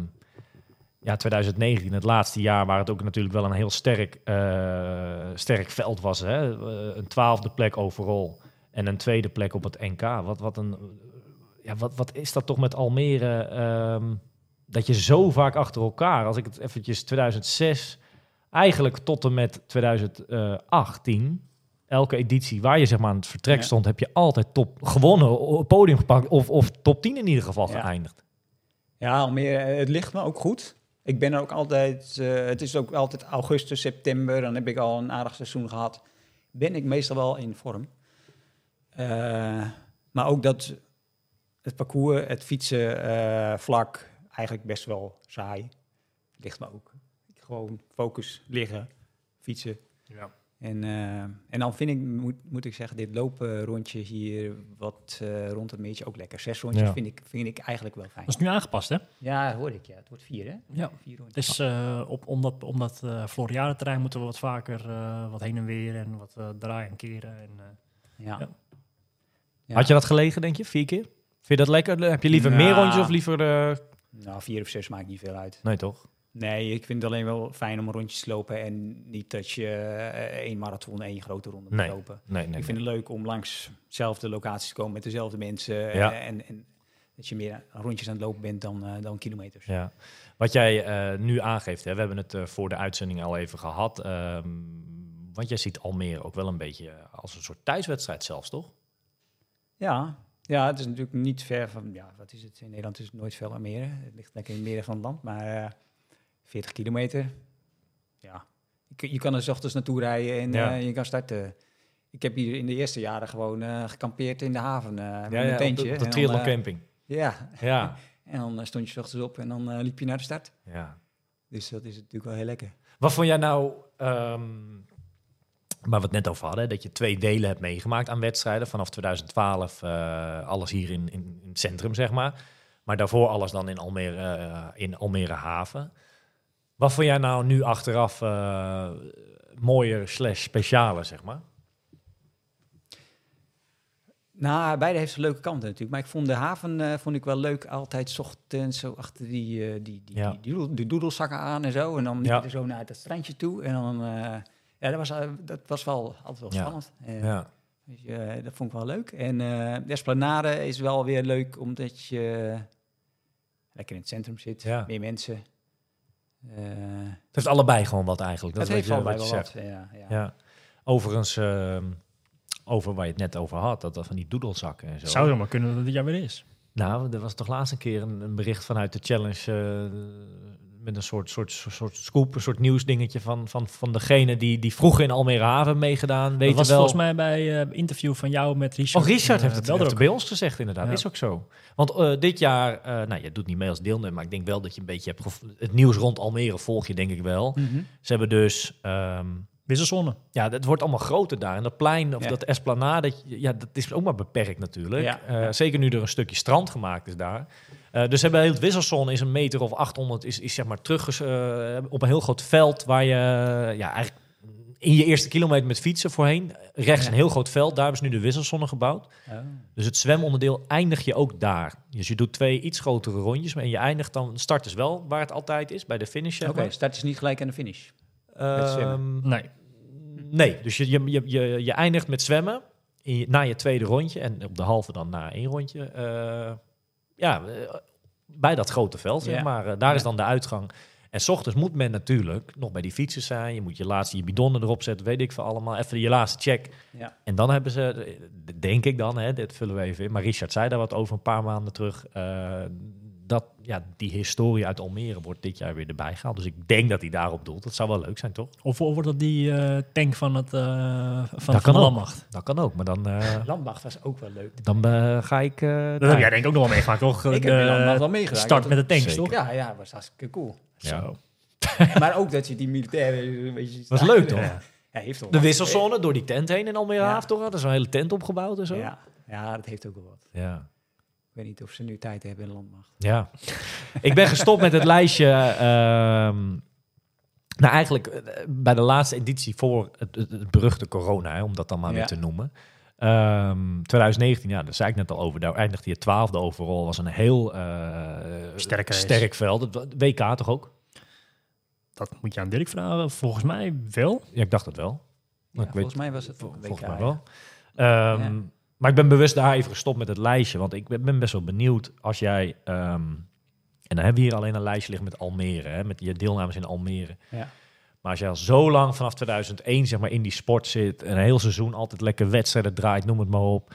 ja, 2019, het laatste jaar waar het ook natuurlijk wel een heel sterk, eh, sterk veld was. Hè? Eh, een twaalfde plek overal en een tweede plek op het NK. Wat, wat, een, ja, wat, wat is dat toch met Almere? ehm, dat je zo vaak achter elkaar, als ik het eventjes 2006, eigenlijk tot en met 2018, elke editie waar je zeg maar aan het vertrek Ja. stond, heb je altijd top gewonnen, podium gepakt of, of top 10 in ieder geval Ja. geëindigd. Ja, Almere, het ligt me ook goed. Ik ben er ook altijd, eh, het is ook altijd augustus, september, dan heb ik al een aardig seizoen gehad. Ben ik meestal wel in vorm. Eh, maar ook dat het parcours, het fietsen eh, vlak, eigenlijk best wel saai. Ligt me ook. Gewoon focus, liggen, fietsen. Ja. En, eh, en dan vind ik, moet, moet ik zeggen, dit lopen rondje hier wat eh, rond het meertje ook lekker. Zes rondjes Ja. vind, ik, vind ik eigenlijk wel fijn. Dat is nu aangepast, hè? Ja, hoor ik. Ja. Het wordt vier, hè? Ja. Vier rondjes. Dus eh, op, om dat, om dat Floriade-terrein moeten we wat vaker eh, wat heen en weer en wat eh, draaien en keren. En, eh, ja. ja. Ja. Had je dat gelegen, denk je? Vier keer? Vind je dat lekker? Heb je liever Ja. meer rondjes of liever... eh, Nou, vier of zes maakt niet veel uit. Nee, toch? Nee, ik vind het alleen wel fijn om rondjes te lopen en niet dat je eh, één marathon, één grote ronde moet Nee. lopen. Nee, nee. ik vind het leuk om langs dezelfde locaties te komen met dezelfde mensen. eh, Ja. en, en dat je meer rondjes aan het lopen bent dan, eh, dan kilometers. Ja. Wat jij nu aangeeft, hè, we hebben het voor de uitzending al even gehad. ehm, want jij ziet Almere ook wel een beetje als een soort thuiswedstrijd zelfs, toch? Ja. ja, het is natuurlijk niet ver van, ja, wat is het? In Nederland is het nooit veel Almere. Het ligt lekker in het midden van het land, maar 40 kilometer. Ja, je, je kan er s ochtends naartoe rijden en Ja. eh, je kan starten. Ik heb hier in de eerste jaren gewoon eh, gekampeerd in de haven eh met ja, een ja, tentje. op de, de dan, Camping. Ja, Ja. en dan stond je 's ochtends op en dan liep je naar de start. ja. Dus dat is natuurlijk wel heel lekker. Wat vond jij nou... ehm, waar we het net over hadden, dat je twee delen hebt meegemaakt aan wedstrijden. Vanaf 2012 eh, alles hier in, in, in het centrum, zeg maar. Maar daarvoor alles dan in Almere, in Almere Haven. Wat vond jij nou nu achteraf eh mooier slash specialer, zeg maar? Nou, beide heeft zijn leuke kanten natuurlijk. Maar ik vond de haven eh, vond ik wel leuk. Altijd 's ochtends zo achter die, eh, die, die, Ja. die, doedel- die doedelzakken aan en zo. En dan Ja. er zo naar het strandje toe. En dan, ja, dat was, dat was wel altijd wel Ja. spannend. Ja, dus, dat vond ik wel leuk. En de Esplanade is wel weer leuk, omdat je lekker in het centrum zit. Meer mensen. Eh het heeft allebei gewoon wat eigenlijk. Dat het heeft allebei wel wat. Ja, ja. Ja. Overigens, ehm, over waar je het net over had, dat, dat van die doedelzakken en zo. Zou het maar kunnen dat het jaar weer is. Nou, er was toch laatst een keer een, een bericht vanuit de challenge eh, met een soort, soort, soort, scoop, een soort nieuwsdingetje van, van, van degene die, die vroeger in Almere Haven meegedaan. Dat Weet was wel. volgens mij bij eh interview van jou met Richard. Oh, Richard eh, heeft het, wel heeft er het ook. bij ons gezegd, inderdaad. Ja. Is ook zo. Want eh, dit jaar, eh, nou, je doet niet mee als deelnemer, maar ik denk wel dat je een beetje hebt het nieuws rond Almere volg je, denk ik wel. Mhm. Ze hebben dus ehm, Wisselzone. ja, het wordt allemaal groter daar. En dat plein of Ja. dat esplanade, ja, dat is ook maar beperkt natuurlijk. Eh, ja. Zeker nu er een stukje strand gemaakt is daar. Eh, dus hebben heel het wisselzone is een meter of 800, is, is zeg maar terug eh, op een heel groot veld waar je eh, ja, eigenlijk in je eerste kilometer met fietsen voorheen. Rechts Ja. een heel groot veld, daar hebben ze nu de wisselzone gebouwd. Oh. Dus het zwemonderdeel eindig je ook daar. Dus je doet twee iets grotere rondjes, maar en je eindigt dan, start is wel waar het altijd is, bij de finish. Oké, start is niet gelijk aan de finish. met zwemmen. Ehm, Nee. Nee, dus je, je, je, je, je eindigt met zwemmen in je- na je tweede rondje en op de halve dan na één rondje. eh, ja, eh, bij dat grote veld, zeg maar. Eh, daar is dan de uitgang. En s ochtends moet men natuurlijk nog bij die fietsen zijn. Je moet je laatste je bidonnen erop zetten, weet ik veel allemaal. Even je laatste check. Ja. En dan hebben ze, denk ik dan, hè, dit vullen we even in. Maar Richard zei daar wat over een paar maanden terug. eh, dat ja, die historie uit Almere wordt dit jaar weer erbij gehaald. Dus ik denk dat hij daarop doelt. Dat zou wel leuk zijn, toch? Of, of wordt dat die eh, tank van, het, eh van, Dat van de ook. landmacht? Dat kan ook, maar dan... eh, Landmacht was ook wel leuk. Dan ga ik. eh, Dat heb jij denk ik ook nog wel meegemaakt, toch? Ik heb De in Landmacht wel meegedaan. Start met de tanks, Zeker. toch? Ja, ja, was hartstikke cool. Ja. Zo. maar ook dat je die militairen ziet Was leuk, toch? Ja, ja heeft toch De wisselzone door die tent heen in Almere Ja. Haven, toch? Er is een hele tent opgebouwd en zo. Ja, ja, dat heeft ook wel wat. ja. Ik weet niet of ze nu tijd hebben in Landmacht. Ja. ik ben gestopt met het lijstje. ehm, nou, eigenlijk eh, bij de laatste editie voor het, het, het beruchte corona, hè, om dat dan maar Ja. weer te noemen. Ehm, 2019, ja, daar zei ik net al over. Daar eindigde je twaalfde overal. Was een heel eh, Sterke race. sterk veld. WK toch ook? Dat moet je aan Dirk vragen. Volgens mij wel. Ja, ik dacht het wel. Ja, ik weet- volgens mij was het Vol- WK, Volgens mij ja. wel. Ehm, Ja. Maar ik ben bewust daar even gestopt met het lijstje. Want ik ben, best wel benieuwd als jij... ehm, en dan hebben we hier alleen een lijstje liggen met Almere. Hè, met je deelnames in Almere. Ja. Maar als je al zo lang vanaf 2001 zeg maar, in die sport zit... en een heel seizoen altijd lekker wedstrijden draait, noem het maar op...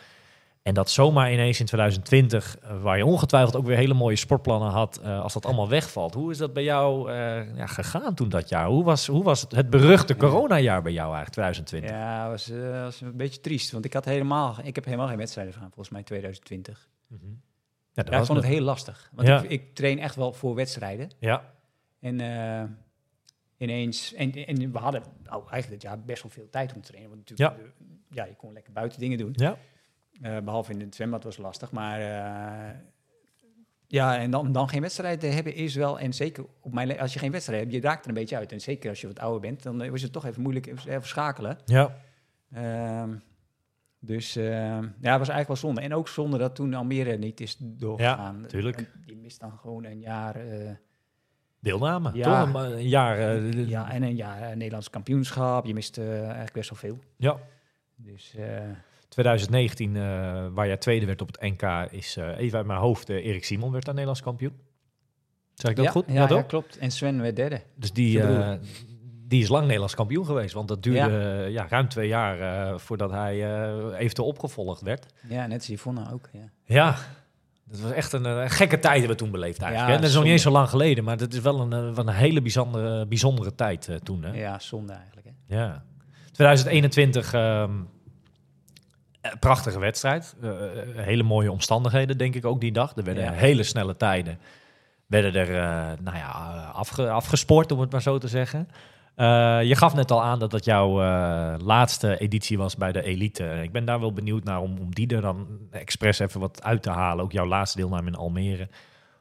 En dat zomaar ineens in 2020, eh, waar je ongetwijfeld ook weer hele mooie sportplannen had, eh, als dat allemaal wegvalt. Hoe is dat bij jou eh, ja, gegaan toen dat jaar? Hoe was, hoe was het, het beruchte coronajaar bij jou eigenlijk, 2020? Ja, was, was een beetje triest. Want ik, had helemaal, ik heb helemaal geen wedstrijden gedaan, volgens mij 2020. Mhm. Ja, dat Ja, ik vond het heel lastig. Want Ja. ik, ik train echt wel voor wedstrijden. Ja, En ineens... En, en we hadden nou, eigenlijk dit jaar best wel veel tijd om te trainen. Want natuurlijk, ja. ja, je kon lekker buiten dingen doen. ja. Eh, behalve in het zwembad was lastig. Maar eh, ja, en dan, dan geen wedstrijd te hebben is wel... En zeker op mijn, als je geen wedstrijd hebt, je raakt er een beetje uit. En zeker als je wat ouder bent, dan is het toch even moeilijk even schakelen. ja. Ehm, dus eh, ja, het was eigenlijk wel zonde. En ook zonde dat toen Almere niet is doorgegaan. tuurlijk. En Je mist dan gewoon een jaar... eh, Deelname, Ja. toch? Een, een jaar. eh, ja, en een jaar eh, Nederlands kampioenschap. Je mist eh, eigenlijk best wel veel. ja. Dus eh, 2019, eh, waar jij tweede werd op het NK, is eh, even uit mijn hoofd, eh, Erik Simon werd daar Nederlands kampioen. Zeg ik dat ja, goed? Ja, ja, klopt. En Sven werd derde. Dus die, die is lang Nederlands kampioen geweest. Want dat duurde ja. ruim twee jaar voordat hij eh, eventueel opgevolgd werd. Ja, net als Yvonne ook. Ja. Ja, dat was echt een, gekke tijd hebben we toen beleefd eigenlijk. Ja, hè? Dat is nog niet eens zo lang geleden, maar dat is wel een, een hele bijzondere, bijzondere tijd toen. Hè? ja, zonde eigenlijk. Hè. Ja. 2021, ehm, eh, prachtige wedstrijd. Eh, eh, hele mooie omstandigheden, denk ik ook die dag. Er werden Ja. hele snelle tijden. Werden er, eh, nou ja, afge, afgespoord, om het maar zo te zeggen. Eh, je gaf net al aan dat dat jouw eh, laatste editie was bij de Elite. Ik ben daar wel benieuwd naar om, om die er dan expres even wat uit te halen. Ook jouw laatste deelname in Almere.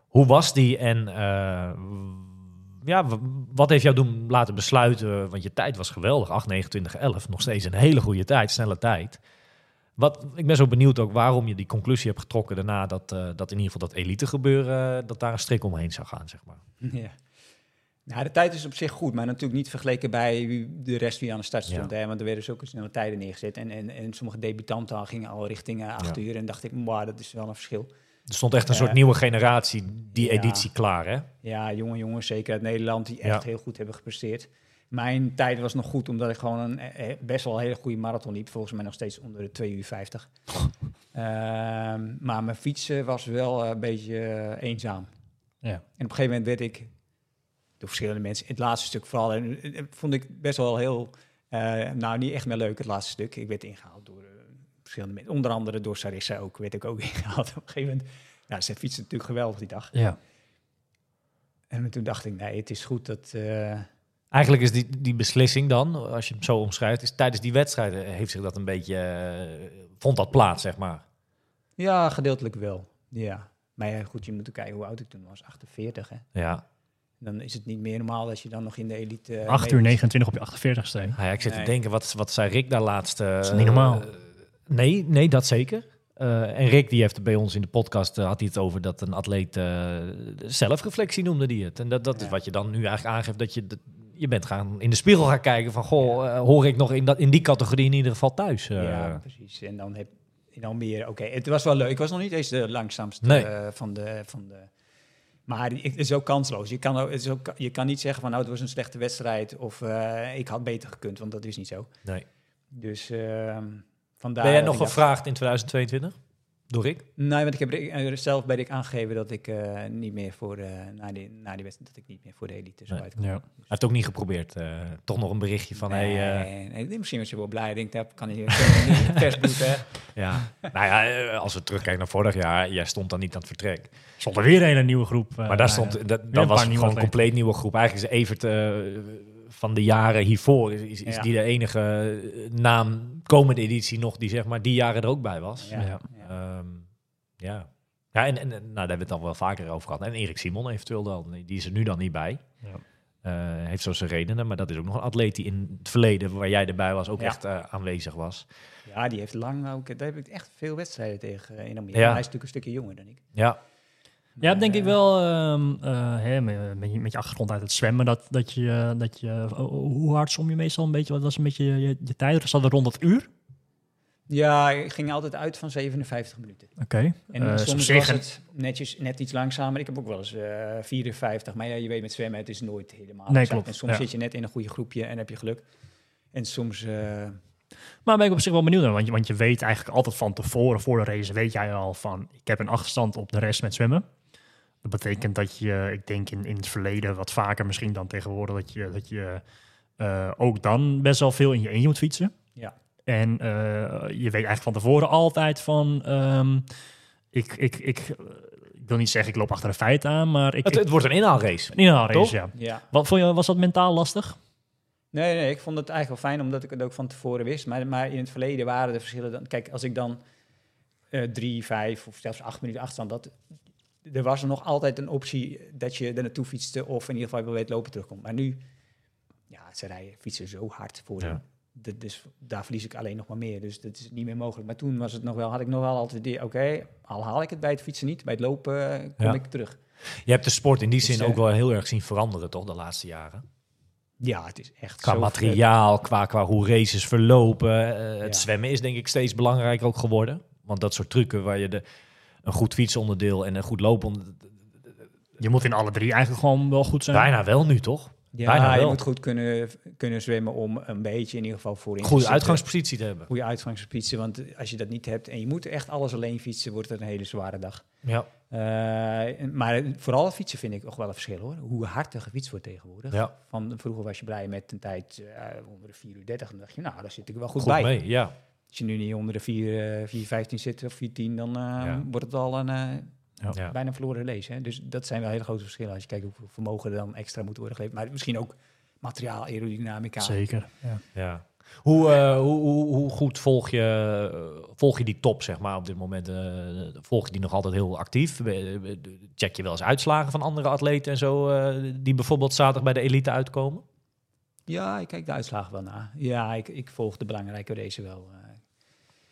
Hoe was die en eh, ja, wat heeft jou doen laten besluiten? Want je tijd was geweldig, 8, 29, 11. Nog steeds een hele goede tijd, snelle tijd. Wat, ik ben zo benieuwd ook waarom je die conclusie hebt getrokken daarna dat, eh, dat in ieder geval dat elite gebeuren, dat daar een strik omheen zou gaan, zeg maar. Ja. Nou, de tijd is op zich goed, maar natuurlijk niet vergeleken bij de rest die aan de start stond. Ja. Hè? Want er werden zulke snelle tijden neergezet. En, en, en sommige debutanten gingen al richting eh, acht Ja. uur. En dacht ik, wow, dat is wel een verschil. Er stond echt een soort nieuwe generatie, die Ja. editie klaar, hè? Ja, jonge jongens, zeker uit Nederland, die echt heel goed hebben gepresteerd. Mijn tijd was nog goed, omdat ik gewoon een eh, best wel een hele goede marathon liep. Volgens mij nog steeds onder de 2 uur 50. Ehm, maar mijn fietsen was wel eh, een beetje eh, eenzaam. Ja. En op een gegeven moment werd ik door verschillende mensen, het laatste stuk vooral, en, eh, vond ik best wel heel, eh, nou niet echt meer leuk het laatste stuk. Ik werd ingehaald door eh, verschillende mensen, onder andere door Sarissa ook, werd ik ook ingehaald. Op een gegeven moment, nou, ze fietsen natuurlijk geweldig die dag. Ja. En toen dacht ik, nee, het is goed dat... eh, Eigenlijk is die, die beslissing dan, als je hem zo omschrijft, is tijdens die wedstrijd eh, heeft zich dat een beetje, eh, vond dat plaats, zeg maar. ja, gedeeltelijk wel. Ja. Maar ja, goed, je moet ook kijken hoe oud ik toen was. 48, hè. Ja. Dan is het niet meer normaal dat je dan nog in de elite... eh, 8 mee- uur 29 op je 48ste. Nou ja, ik zit te denken, wat, wat zei Rick daar laatst? eh, is niet normaal. nee, nee, dat zeker. Eh, en Rick, die heeft bij ons in de podcast, had hij het over dat een atleet eh, zelfreflectie noemde die het. En dat, dat is wat je dan nu eigenlijk aangeeft, dat je, dat- je bent gaan in de spiegel gaan kijken van, goh, eh, hoor ik nog in, dat, in die categorie in ieder geval thuis? eh? Ja, precies. En dan heb in Almere, oké, het was wel leuk. Ik was nog niet eens de langzaamste Nee. eh, van, de, van de... Maar ik- het is ook kansloos. Je kan, ook, het is ook, je kan niet zeggen van, nou, het was een slechte wedstrijd of ik had beter gekund, want dat is niet zo. nee. Dus ehm vandaar... Ben jij nog dacht- gevraagd in 2022? Door Rick? Nee, want ik heb eh, zelf ben ik aangegeven dat ik eh, niet meer voor eh, na die na die wedstrijd dat ik niet meer voor de elite zou Nee. uitkomen. Ja. Hij heeft ook niet geprobeerd. eh, toch nog een berichtje van, nee, hey, eh, nee, misschien was je wel blij. Ik denk, dat kan bloed, hè? ja. nou ja, als we terugkijken naar vorig jaar, jij stond dan niet aan het vertrek. Stond er weer een hele nieuwe groep. Maar daar bij, stond, dat, dat was gewoon een compleet nieuwe groep. Eigenlijk is Evert eh, van de jaren hiervoor, is, is, is Ja. die de enige eh, naam komende editie nog die zeg maar die jaren er ook bij was. Ja, Ja. Ehm, ja. Ja, en, en nou, daar hebben we het al wel vaker over gehad. En Erik Simon eventueel dan. Die is er nu dan niet bij. Ja. Eh, heeft zo zijn redenen. Maar dat is ook nog een atleet die in het verleden, waar jij erbij was, ook Ja. echt eh, aanwezig was. Ja, die heeft lang ook. Daar heb ik echt veel wedstrijden tegen in Amerika. Ja. Hij is natuurlijk een stukje jonger dan ik. Ja, Ja, denk ik eh, wel, ehm, eh, hè, met, met je, met je achtergrond uit het zwemmen, dat, dat je, dat je hoe hard som je meestal een beetje, wat was een beetje je, je, je tijd? Zat er rond het uur? Ja, ik ging altijd uit van 57 minuten. Oké. En Eh, soms was het netjes, net iets langzamer. Ik heb ook wel eens eh 54. Maar ja, je weet met zwemmen, het is nooit helemaal Nee, klopt, En soms ja. zit je net in een goede groepje en heb je geluk. En soms... eh, Maar ben ik op zich wel benieuwd naar, want je, want je weet eigenlijk altijd van tevoren, voor de race, weet jij al van, ik heb een achterstand op de rest met zwemmen. Dat betekent dat je, ik denk in, in het verleden wat vaker misschien dan tegenwoordig, dat je, dat je eh, ook dan best wel veel in je eentje moet fietsen. Ja. En eh, je weet eigenlijk van tevoren altijd van, ehm, ik, ik, ik, ik wil niet zeggen ik loop achter de feiten aan, maar ik... het, ik het wordt een inhaalrace. een inhaalrace, ja. ja. Wat vond je, was dat mentaal lastig? Nee, nee, ik vond het eigenlijk wel fijn omdat ik het ook van tevoren wist. Maar, maar in het verleden waren de verschillen dan... Kijk, als ik dan eh, drie, vijf of zelfs acht minuten achterstand had... Er was er nog altijd een optie dat je er naartoe fietste... of in ieder geval wel weet lopen terugkomt. Maar nu, ja, ze rijden, fietsen zo hard voor Ja. dus daar verlies ik alleen nog maar meer. Dus dat is niet meer mogelijk. Maar toen was het nog wel, had ik nog wel altijd die... Oké, al haal ik het bij het fietsen niet, bij het lopen eh, kom Ja. ik terug. Je hebt de sport in die Dus, zin eh, ook wel heel erg zien veranderen, toch, de laatste jaren? Ja, het is echt Qua materiaal, qua, qua hoe races verlopen. eh, het Ja. zwemmen is denk ik steeds belangrijker ook geworden. Want dat soort trucken waar je de, een goed fietsonderdeel en een goed looponderdeel... Je moet in alle drie eigenlijk gewoon wel goed zijn. Bijna wel nu, toch? Ja, Bijna je wel. moet goed kunnen, kunnen zwemmen om een beetje in ieder geval voorin te Goede uitgangspositie te hebben. Goede uitgangspositie, want als je dat niet hebt en je moet echt alles alleen fietsen, wordt het een hele zware dag. Ja. Eh, maar vooral fietsen vind ik nog wel een verschil hoor. Hoe hard er gefietst wordt tegenwoordig. Ja. Van, vroeger was je blij met een tijd eh, onder de 4 uur 30. Dan dacht je, nou, daar zit ik wel goed, Goed, bij. mee, ja. Als je nu niet onder de 4, eh 4 15 zit of 4 10, dan eh, Ja. wordt het al een eh, ja. bijna verloren race. Hè? Dus dat zijn wel hele grote verschillen als je kijkt hoeveel vermogen er dan extra moet worden geleverd. Maar misschien ook materiaal, aerodynamica. Zeker. Ja. Ja. Hoe, eh, hoe, hoe, hoe goed volg je, volg je die top, zeg maar, op dit moment? eh, volg je die nog altijd heel actief? Check je wel eens uitslagen van andere atleten en zo, eh, die bijvoorbeeld zaterdag bij de elite uitkomen? Ja, ik kijk de uitslagen wel na. Ja, ik, ik volg de belangrijke race wel.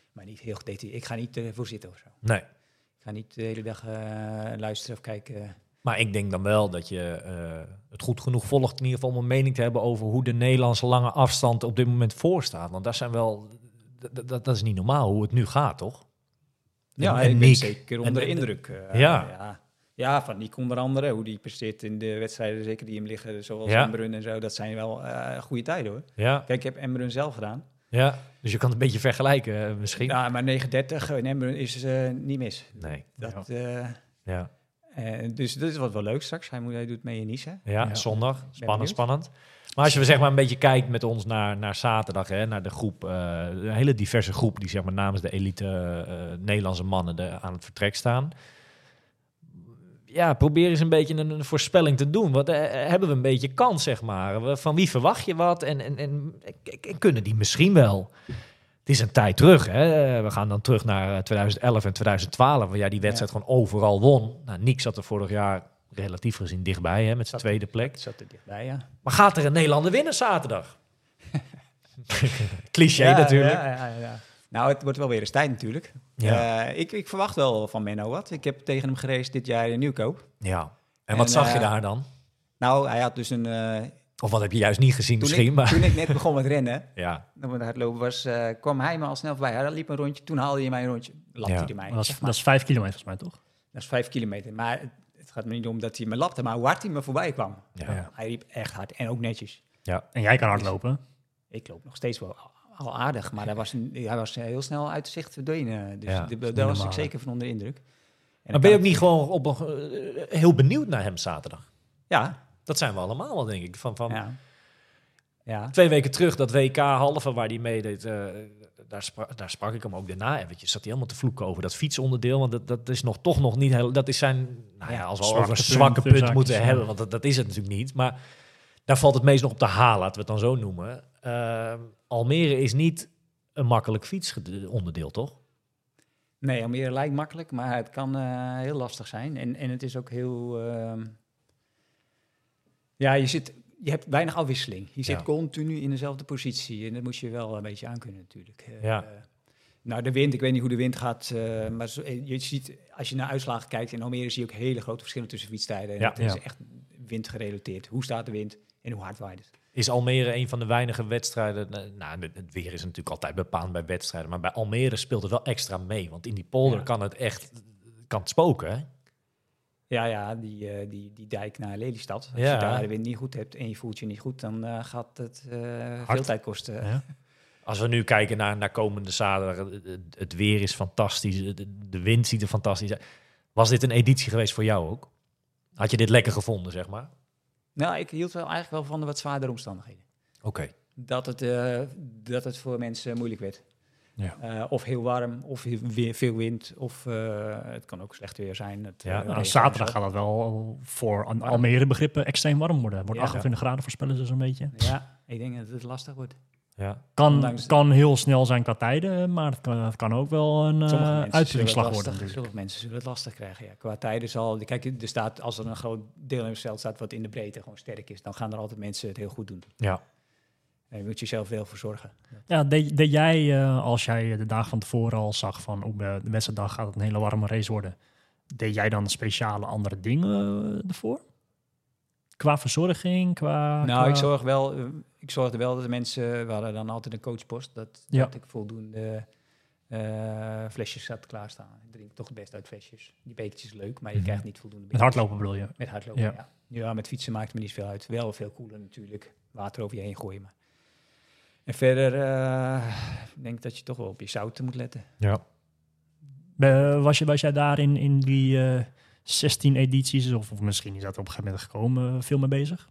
Eh, maar niet heel gedetailleerd. Ik ga niet ervoor zitten of zo. Nee. Ik ga niet de hele dag eh, luisteren of kijken. Maar ik denk dan wel dat je eh, het goed genoeg volgt, in ieder geval om een mening te hebben over hoe de Nederlandse lange afstand op dit moment voorstaat. Want daar zijn wel, dat, dat, dat is niet normaal hoe het nu gaat, toch? Ja, en ik ben zeker onder En- indruk. eh, Ja. ja. Ja, van Niek onder andere. Hoe die presteert in de wedstrijden, zeker die hem liggen, zoals Ja. Embrun en zo. Dat zijn wel eh, goede tijden hoor. Ja, Kijk, ik heb Embrun zelf gedaan. Ja. Dus je kan het een beetje vergelijken eh, misschien. Ja, maar 39 in Embrun is eh, niet mis. Nee, Dat, eh, ja. eh, dus dat is wat wel leuk straks. Hij, moet, hij doet mee in Nice. Ja, Ja. zondag. Spannend, spannend. Maar als je zeg maar een beetje kijkt met ons naar, naar zaterdag, hè, naar de groep, eh, een hele diverse groep die zeg maar namens de elite eh, Nederlandse mannen de, aan het vertrek staan. Ja, probeer eens een beetje een, een voorspelling te doen. Wat eh, hebben we een beetje kans, zeg maar? Van wie verwacht je wat? En, en, en, en- en kunnen die misschien wel? Het is een tijd terug. Hè? We gaan dan terug naar eh, 2011 en 2012, waar jij die wedstrijd gewoon overal won. Nou, Nick zat er vorig jaar relatief gezien dichtbij, hè, met zijn tweede plek. Zat er dichtbij, ja. Maar gaat er een Nederlander winnen zaterdag? Cliché Ja, natuurlijk. ja, ja, ja. Nou, het wordt wel weer eens tijd natuurlijk. Ja. Eh, ik, ik verwacht wel van Menno wat. Ik heb tegen hem gereisd dit jaar in Nieuwkoop. Ja. En En, wat zag je eh, daar dan? Nou, hij had dus een... eh, Of wat heb je juist niet gezien toen, misschien? ik, maar toen ik net begon met rennen, ja, dan met hardlopen was, eh, kwam hij me al snel voorbij. Hij liep een rondje, toen haalde hij mij een rondje. Lapte Ja. hij mij. Dat, is, zeg maar. dat is vijf kilometer volgens mij, toch? Dat is vijf kilometer. Maar het, het gaat me niet om dat hij me lapte, maar hoe hard hij me voorbij kwam. ja, Ja. Hij liep echt hard en ook netjes. ja. En jij kan hardlopen. Ik loop nog steeds wel al aardig, maar hij was, hij was heel snel uit zicht verdwenen. Dus Ja, de- daar was ik zeker van onder de indruk. En Maar ben je ook niet gewoon op een, eh, heel benieuwd naar hem zaterdag? Ja, Dat zijn we allemaal wel, denk ik. Van, van ja. Ja, twee weken terug, dat WK halve waar hij meedeed, eh, daar, sprak, daar sprak ik hem ook daarna eventjes. Zat hij helemaal te vloeken over dat fietsonderdeel. Want dat, dat is nog, toch nog niet heel... Dat is zijn... Nou ja, als we over een zwakke punt moeten hebben. Want dat, dat is het natuurlijk niet. Maar daar valt het meest nog op te halen, laten we het dan zo noemen. Eh, Almere is niet een makkelijk fietsonderdeel, toch? nee, Almere lijkt makkelijk, maar het kan eh, heel lastig zijn. En, en het is ook heel... ehm, ja, je, zit, je hebt weinig afwisseling. Je zit Ja. continu in dezelfde positie en dat moet je wel een beetje aankunnen natuurlijk. Eh, Ja. nou, de wind, ik weet niet hoe de wind gaat, eh, maar zo- je ziet, als je naar uitslagen kijkt, in Almere zie je ook hele grote verschillen tussen fietstijden. En Ja. het is Ja. echt windgerelateerd. Hoe staat de wind en hoe hard waait het? Is Almere een van de weinige wedstrijden... eh, Nou, het weer is natuurlijk altijd bepaald bij wedstrijden. Maar bij Almere speelt het wel extra mee. Want in die polder Ja. kan het echt kan het spoken, hè? Ja, ja, die, eh, die, die dijk naar Lelystad. Als Ja. je daar de wind niet goed hebt en je voelt je niet goed, dan eh, gaat het veel tijd kosten. Ja. Als we nu kijken naar, naar komende zaterdag, het, het- het weer is fantastisch, de, de wind ziet er fantastisch uit. Was dit een editie geweest voor jou ook? Had je dit lekker gevonden, zeg maar? Nou, ik hield wel eigenlijk wel van de wat zwaardere omstandigheden. Oké. Dat het, eh, dat het voor mensen moeilijk werd. Ja. Eh, of heel warm, of weer veel wind, of eh, het kan ook slecht weer zijn. Het, Ja, nou, zaterdag gaat het wel voor Warm. Almere begrippen extreem warm worden. Wordt Ja. 28 graden voorspellen ze zo'n beetje. Ja, ik denk dat het lastig wordt. Ja. Kan, Ondanks- kan heel snel zijn qua tijden, maar het kan, het kan ook wel een Sommige uh, mensen zullen het uitputtingsslag lastig- worden. natuurlijk. Sommige mensen zullen het lastig krijgen. Ja. Qua tijden zal... Kijk, er staat, als er een groot deelnemersveld staat wat in de breedte gewoon sterk is, dan gaan er altijd mensen het heel goed doen. ja. En je moet jezelf wel voor zorgen. Ja, deed, deed jij, eh, als jij de dag van tevoren al zag van op de wedstrijddag gaat het een hele warme race worden, deed jij dan speciale andere dingen eh, ervoor? Qua verzorging, qua... nou, qua- ik, zorg wel, eh, ik zorgde wel dat de mensen... We hadden dan altijd een coachpost. Dat, Ja. dat ik voldoende eh, flesjes had klaarstaan. Ik drink toch het best uit flesjes. Die bekertjes leuk, maar je Mhm. krijgt niet voldoende Met bekertjes. hardlopen bedoel je? Met hardlopen, Ja. ja. ja. met fietsen maakt me niet veel uit. Wel veel koeler natuurlijk. Water over je heen gooien. Maar. En verder eh, ik denk ik dat je toch wel op je zouten moet letten. ja. Was, je, was jij daar in, in die eh 16 edities, of, of misschien is dat op een gegeven moment gekomen, eh, veel mee bezig?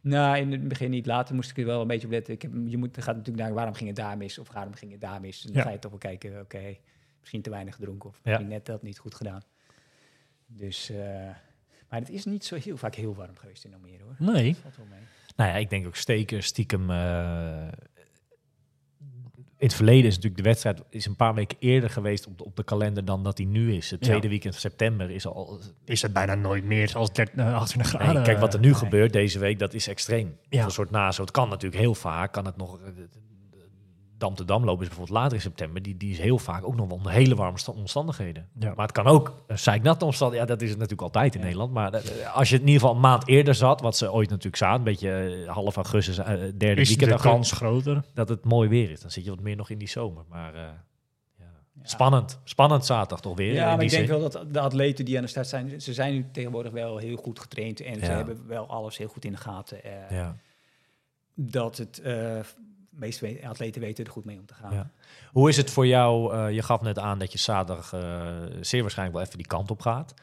Nou, in het begin niet. Later moest ik er wel een beetje op letten. Ik heb, je moet, gaat natuurlijk naar waarom ging het daar mis of waarom ging het daar mis. En dan Ja. ga je toch wel kijken, oké, misschien te weinig gedronken of Ja. misschien net dat niet goed gedaan. Dus, eh, maar het is niet zo heel vaak heel warm geweest in Almere hoor. Nee. Valt wel mee. Nou ja, ik denk ook steken, stiekem. eh, in het verleden is natuurlijk de wedstrijd is een paar weken eerder geweest op de, op de kalender dan dat die nu is. Het Ja. tweede weekend van september is al. Is het bijna nooit meer als 30, eh, 28 Nee, graden. kijk, wat er nu Nee. gebeurt deze week, dat is extreem. Ja. Een soort nazo. Het kan natuurlijk heel vaak. Kan het nog. Eh, Dam te Dam lopen is bijvoorbeeld later in september. Die, die is heel vaak ook nog wel onder hele warme sta- omstandigheden. Ja. Maar het kan ook een zeiknatte omstandigheden. Ja, dat is het natuurlijk altijd in Nederland. Maar eh, als je het in ieder geval een maand eerder zat, wat ze ooit natuurlijk zaten, een beetje eh, half augustus, eh, derde Is weekend de augustus, kans groter? dat het mooi weer is. Dan zit je wat meer nog in die zomer. Maar eh, ja. spannend. Spannend zaterdag toch weer. Ja, maar ik denk zin. wel dat de atleten die aan de start zijn, ze zijn nu tegenwoordig wel heel goed getraind en ze hebben wel alles heel goed in de gaten. eh, Ja. Dat het, eh, de meeste atleten weten er goed mee om te gaan. Ja. Hoe is het voor jou? eh, je gaf net aan dat je zaterdag eh, zeer waarschijnlijk wel even die kant op gaat.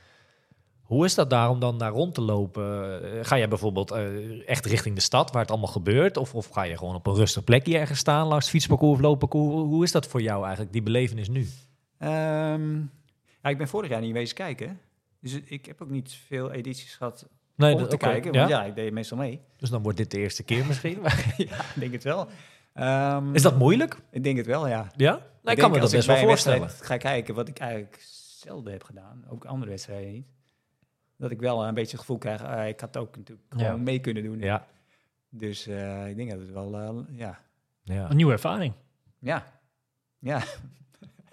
Hoe is dat daar om dan daar rond te lopen? Eh, ga jij bijvoorbeeld echt richting de stad waar het allemaal gebeurt? Of, of ga je gewoon op een rustig plekje ergens staan langs het fietsparcours of loopparcours? Hoe, hoe is dat voor jou eigenlijk, die belevenis nu? Ehm, ja, ik ben vorig jaar niet wezen kijken. Dus ik heb ook niet veel edities gehad Nee, om dat- te kijken. Want ja, ik deed meestal mee. Dus dan wordt dit de eerste keer misschien. ja, ik denk het wel. Ehm, is dat moeilijk? Ik denk het wel, ja. Ja? Nou, ik, denk kan me dat als best wel voorstellen. Ga kijken wat ik eigenlijk zelden heb gedaan. Ook andere wedstrijden niet. Dat ik wel een beetje het gevoel krijg, eh, ik had ook natuurlijk Ja. gewoon mee kunnen doen. Ja. Dus eh, ik denk dat het wel, eh, ja. Ja. Een nieuwe ervaring. Ja. Ja.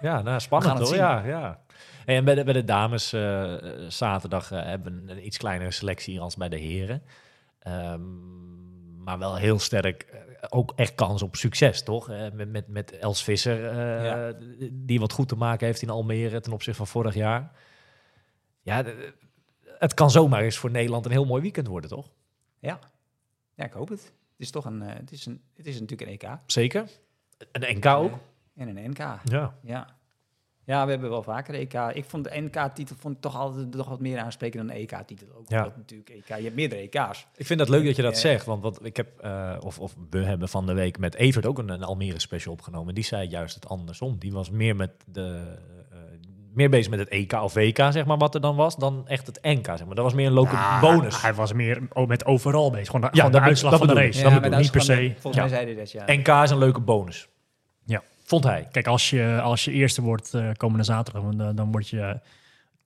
Ja, nou, spannend hoor. zien. Ja, ja. Hey, en bij de, bij de dames zaterdag hebben we een iets kleinere selectie als bij de heren. Ehm, maar wel heel sterk, ook echt kans op succes, toch? Eh, met, met, met Els Visser, eh, Ja. die wat goed te maken heeft in Almere ten opzichte van vorig jaar. Ja, het kan zomaar eens voor Nederland een heel mooi weekend worden, toch? Ja. Ja, ik hoop het. Het is toch een, eh, het is een, het is natuurlijk een EK. Zeker. Een NK ook. En een NK. Ja. Ja. Ja, we hebben wel vaker EK. Ik vond de NK-titel vond ik toch altijd nog wat meer aanspreken dan de EK-titel. Ook Ja. natuurlijk EK, je hebt meerdere EK's. Ik vind dat leuk dat je dat Ja. zegt, want wat ik heb, eh, of, of we hebben van de week met Evert ook een, een Almere special opgenomen. Die zei juist het andersom. Die was meer met de eh, meer bezig met het EK of WK, zeg maar, wat er dan was, dan echt het NK, zeg maar. Dat was meer een local Ah, bonus. Hij was meer met overal bezig. Gewoon de, Ja, gewoon de uitslag van de race. Ja, Dat bedoel niet per se. Volgens Ja. mij zei hij dat, ja. NK is een leuke bonus. Ja. Vond hij. Kijk, als je, als je eerste wordt eh, komende zaterdag, dan, eh, dan word je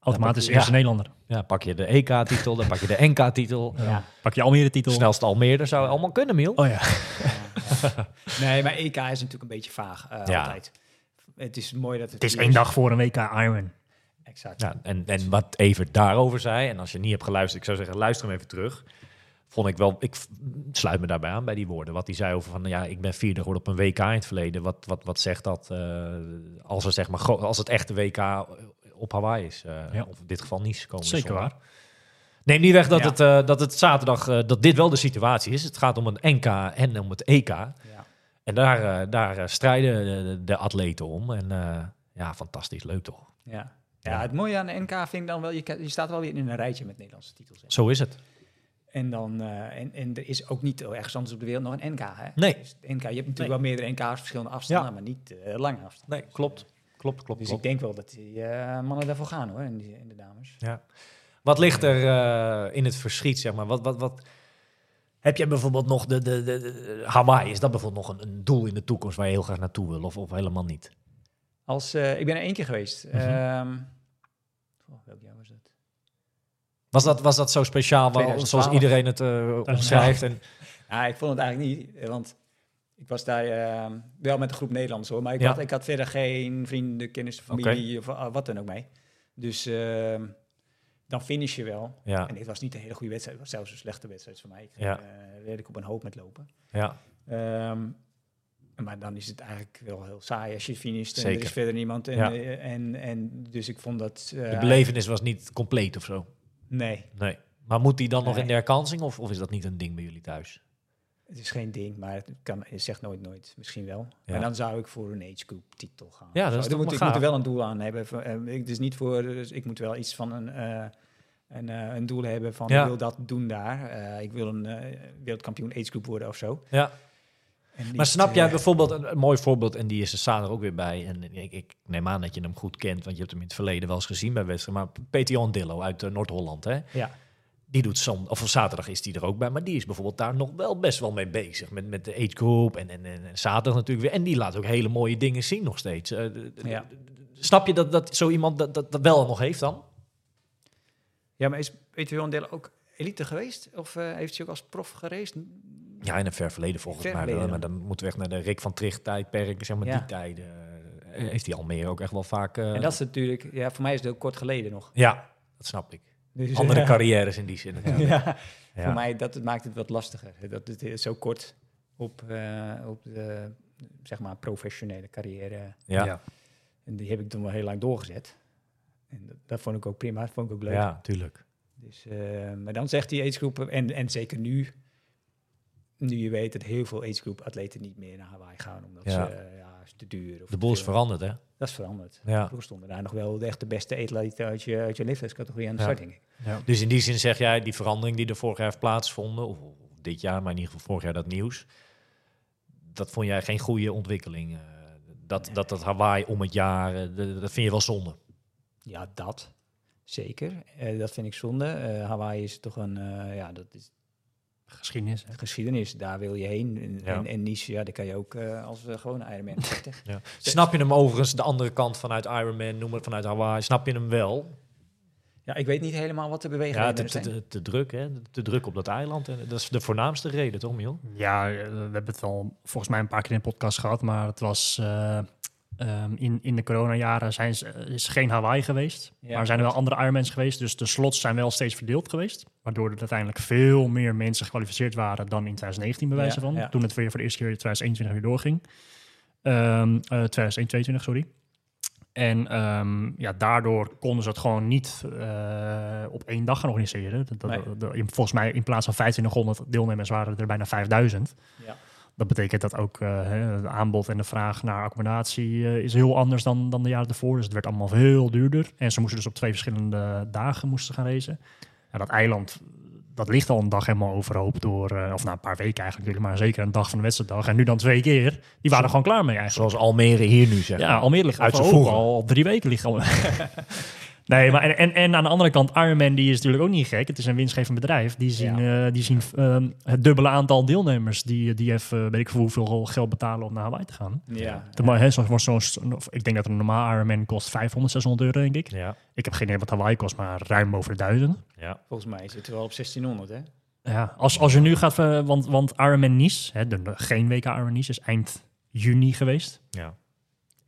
automatisch Ja. eerste Nederlander. Ja, pak je de EK-titel, dan pak je de NK-titel. Ja. Pak je Almere titel. Snelste Almere zou allemaal kunnen, Miel. Oh ja. Nee, maar EK is natuurlijk een beetje vaag eh, Ja. altijd. Het is mooi dat het... Het is één dag voor een WK Iron. Exact. Ja, en, en wat Evert daarover zei, en als je niet hebt geluisterd, ik zou zeggen, luister hem even terug. Vond ik wel, ik sluit me daarbij aan bij die woorden. Wat hij zei over van, ja, ik ben vierde geworden op een WK in het verleden. Wat, wat, wat zegt dat eh, als, er, zeg maar, als het echte WK op Hawaii is? eh, Ja. Of in dit geval niet komen. Zeker waar. Neem niet weg dat, Ja. het, eh, dat het zaterdag, eh, dat dit wel de situatie is. Het gaat om een NK en om het EK. Ja. En daar, daar strijden de, de atleten om. En eh, ja, fantastisch, leuk toch? Ja. ja, het mooie aan de NK vind ik dan wel, je, je staat wel weer in een rijtje met Nederlandse titels. hè. Zo is het. En, dan, eh, en, en er is ook niet ergens anders op de wereld nog een NK. Hè? Nee. Dus NK, je hebt natuurlijk wel meerdere NK's, verschillende afstanden, maar niet eh, lange afstanden. Nee, klopt. Klopt, klopt, Dus klopt. ik denk wel dat die eh, mannen daarvoor gaan hoor, en, die, en de dames. Ja. Wat ligt er eh, in het verschiet, zeg maar? Wat, wat, wat... Heb jij bijvoorbeeld nog de, de, de, de- Hawaii? Is dat bijvoorbeeld nog een, een doel in de toekomst waar je heel graag naartoe wil? Of, of helemaal niet? Als, eh, ik ben er één keer geweest. Oh, welk jaar was dat? Was dat, was dat zo speciaal, waar- 2012. zoals iedereen het eh omschrijft? En, Ja, ik vond het eigenlijk niet, eh, want ik was daar ehm, wel met een groep Nederlanders hoor, maar ik, Ja. had, ik had verder geen vrienden, kennissen, familie of ah, wat dan ook mee. Dus ehm, dan finish je wel. ja, En dit was niet een hele goede wedstrijd, het was zelfs een slechte wedstrijd voor mij. Ik Ja. werd ik op een hoop met lopen. ja, Ehm, maar dan is het eigenlijk wel heel saai als je finisht en Zeker. er is verder niemand. En, Ja. eh, en, en dus ik vond dat... eh, de belevenis was niet compleet of zo. Nee, Nee. Maar moet die dan nog in de herkansing? Of, of is dat niet een ding bij jullie thuis? het is geen ding, maar het kan, je zegt nooit nooit. Misschien wel. Ja. Maar dan zou ik voor een age group titel gaan. Ja, dat is toch moet, Ik moet er wel een doel aan hebben. Eh, ik, dus niet voor, dus ik moet wel iets van een, eh, een, eh, een doel hebben van Ja. ik wil dat doen daar. Ik wil een wereldkampioen age group worden of zo. Ja. Maar snap jij eh, bijvoorbeeld, een, een mooi voorbeeld, en die is er er ook weer bij. En ik, ik neem aan dat je hem goed kent, want je hebt hem in het verleden wel eens gezien bij wedstrijden. Maar Peter Jan Dillo uit eh, Noord-Holland, hè? Ja. Die doet zondag, of zaterdag is die er ook bij, maar die is bijvoorbeeld daar nog wel best wel mee bezig. Met, met de age group en, en, en zaterdag natuurlijk weer. En die laat ook hele mooie dingen zien nog steeds. Eh, Ja. Snap je dat, dat zo iemand dat, dat, dat wel nog heeft dan? Ja, maar is Peter Deel ook elite geweest? Of heeft hij ook als prof gereisd? Ja, in een ver verleden volgens Ver mij wel. Maar dan moeten we echt naar de Rick van Tricht tijdperk, zeg maar Ja. die tijden. eh, heeft hij Almere ook echt wel vaak... eh, En dat is natuurlijk, ja, voor mij is het ook kort geleden nog. Ja, dat snap ik. Dus, Andere ja. carrières in die zin. natuurlijk. Ja, Ja. voor mij dat het maakt het wat lastiger. Dat het is zo kort op, eh, op de zeg maar professionele carrière. Ja. Ja. En die heb ik toen wel heel lang doorgezet. En dat, dat vond ik ook prima, dat vond ik ook leuk. ja, tuurlijk. Dus, eh, maar dan zegt die agegroep, en, en zeker nu, nu je weet dat heel veel agegroep atleten niet meer naar Hawaii gaan, omdat Ja. ze, eh, ja, is te duur. Of De boel is veranderd, hè? Dat is veranderd. Ja. Vroeger stonden daar nog wel de echt de beste atleten uit je, uit je leeftijdscategorie aan de Ja. start, denk ik. Dus in die zin zeg jij, die verandering die er vorig jaar heeft plaatsgevonden, of of dit jaar, maar in ieder geval vorig jaar dat nieuws, dat vond jij geen goede ontwikkeling. eh, dat, dat dat Hawaii om het jaar, eh, de- dat vind je wel zonde. Ja, dat. Zeker. Dat vind ik zonde. Eh, Hawaii is toch een, ja, dat is Geschiedenis. hè. geschiedenis. Daar wil je heen. En, Ja. en, en Nice, ja, daar kan je ook eh, als uh, gewone Ironman zetten. Ja. Snap je hem overigens, de andere kant vanuit Ironman, noem het vanuit Hawaii, snap je hem wel? ja, ik weet niet helemaal wat de Ja, bewegingen te, te, zijn. te, te druk, hè? Te druk op dat eiland. En dat is de voornaamste reden, toch, Miel? Ja, eh, we hebben het al volgens mij een paar keer in de podcast gehad, maar het was eh, ehm, in, in de coronajaren zijn ze, eh, is geen Hawaii geweest, Ja, maar zijn er wel andere Ironmans geweest, dus de slots zijn wel steeds verdeeld geweest, waardoor er uiteindelijk veel meer mensen gekwalificeerd waren dan in 2019 bij wijze Ja, van, ja. toen het weer voor de eerste keer in 2021 weer doorging. Ehm eh 2022, sorry. En ehm, ja, daardoor konden ze het gewoon niet eh, op één dag gaan organiseren. Dat, dat- Nee. dat- in- volgens mij in plaats van 2500 deelnemers waren er bijna 5000. Ja. Dat betekent dat ook eh, het aanbod en de vraag naar accommodatie eh, is heel anders dan, dan de jaren ervoor. Dus het werd allemaal veel duurder. En ze moesten dus op twee verschillende dagen moesten gaan racen. Ja, dat eiland, dat ligt al een dag helemaal overhoop door, eh, of nou een paar weken eigenlijk, maar zeker een dag van de wedstrijddag. En nu dan twee keer. Die waren er gewoon klaar mee eigenlijk. Zoals Almere hier nu, zeg Ja. Almere ligt Uit zijn al drie weken. Ligt al. nee, maar en, en, en aan de andere kant, Ironman die is natuurlijk ook niet gek. Het is een winstgevend bedrijf. Die zien, eh, die zien ehm, het dubbele aantal deelnemers die, die even, weet ik veel hoeveel geld betalen om naar Hawaii te gaan. Ja, De, maar, hè, zoals, zoals, ik denk dat een normaal Ironman kost 500, 600 euro, denk ik. Ja, Ik heb geen idee wat Hawaii kost, maar ruim boven de duizend. ja. volgens mij zitten we wel op 1600, hè? Ja, als, als je nu gaat, eh, want, want Ironman Nice, hè, de, de- geen WK Ironman Nice, is eind juni geweest. ja.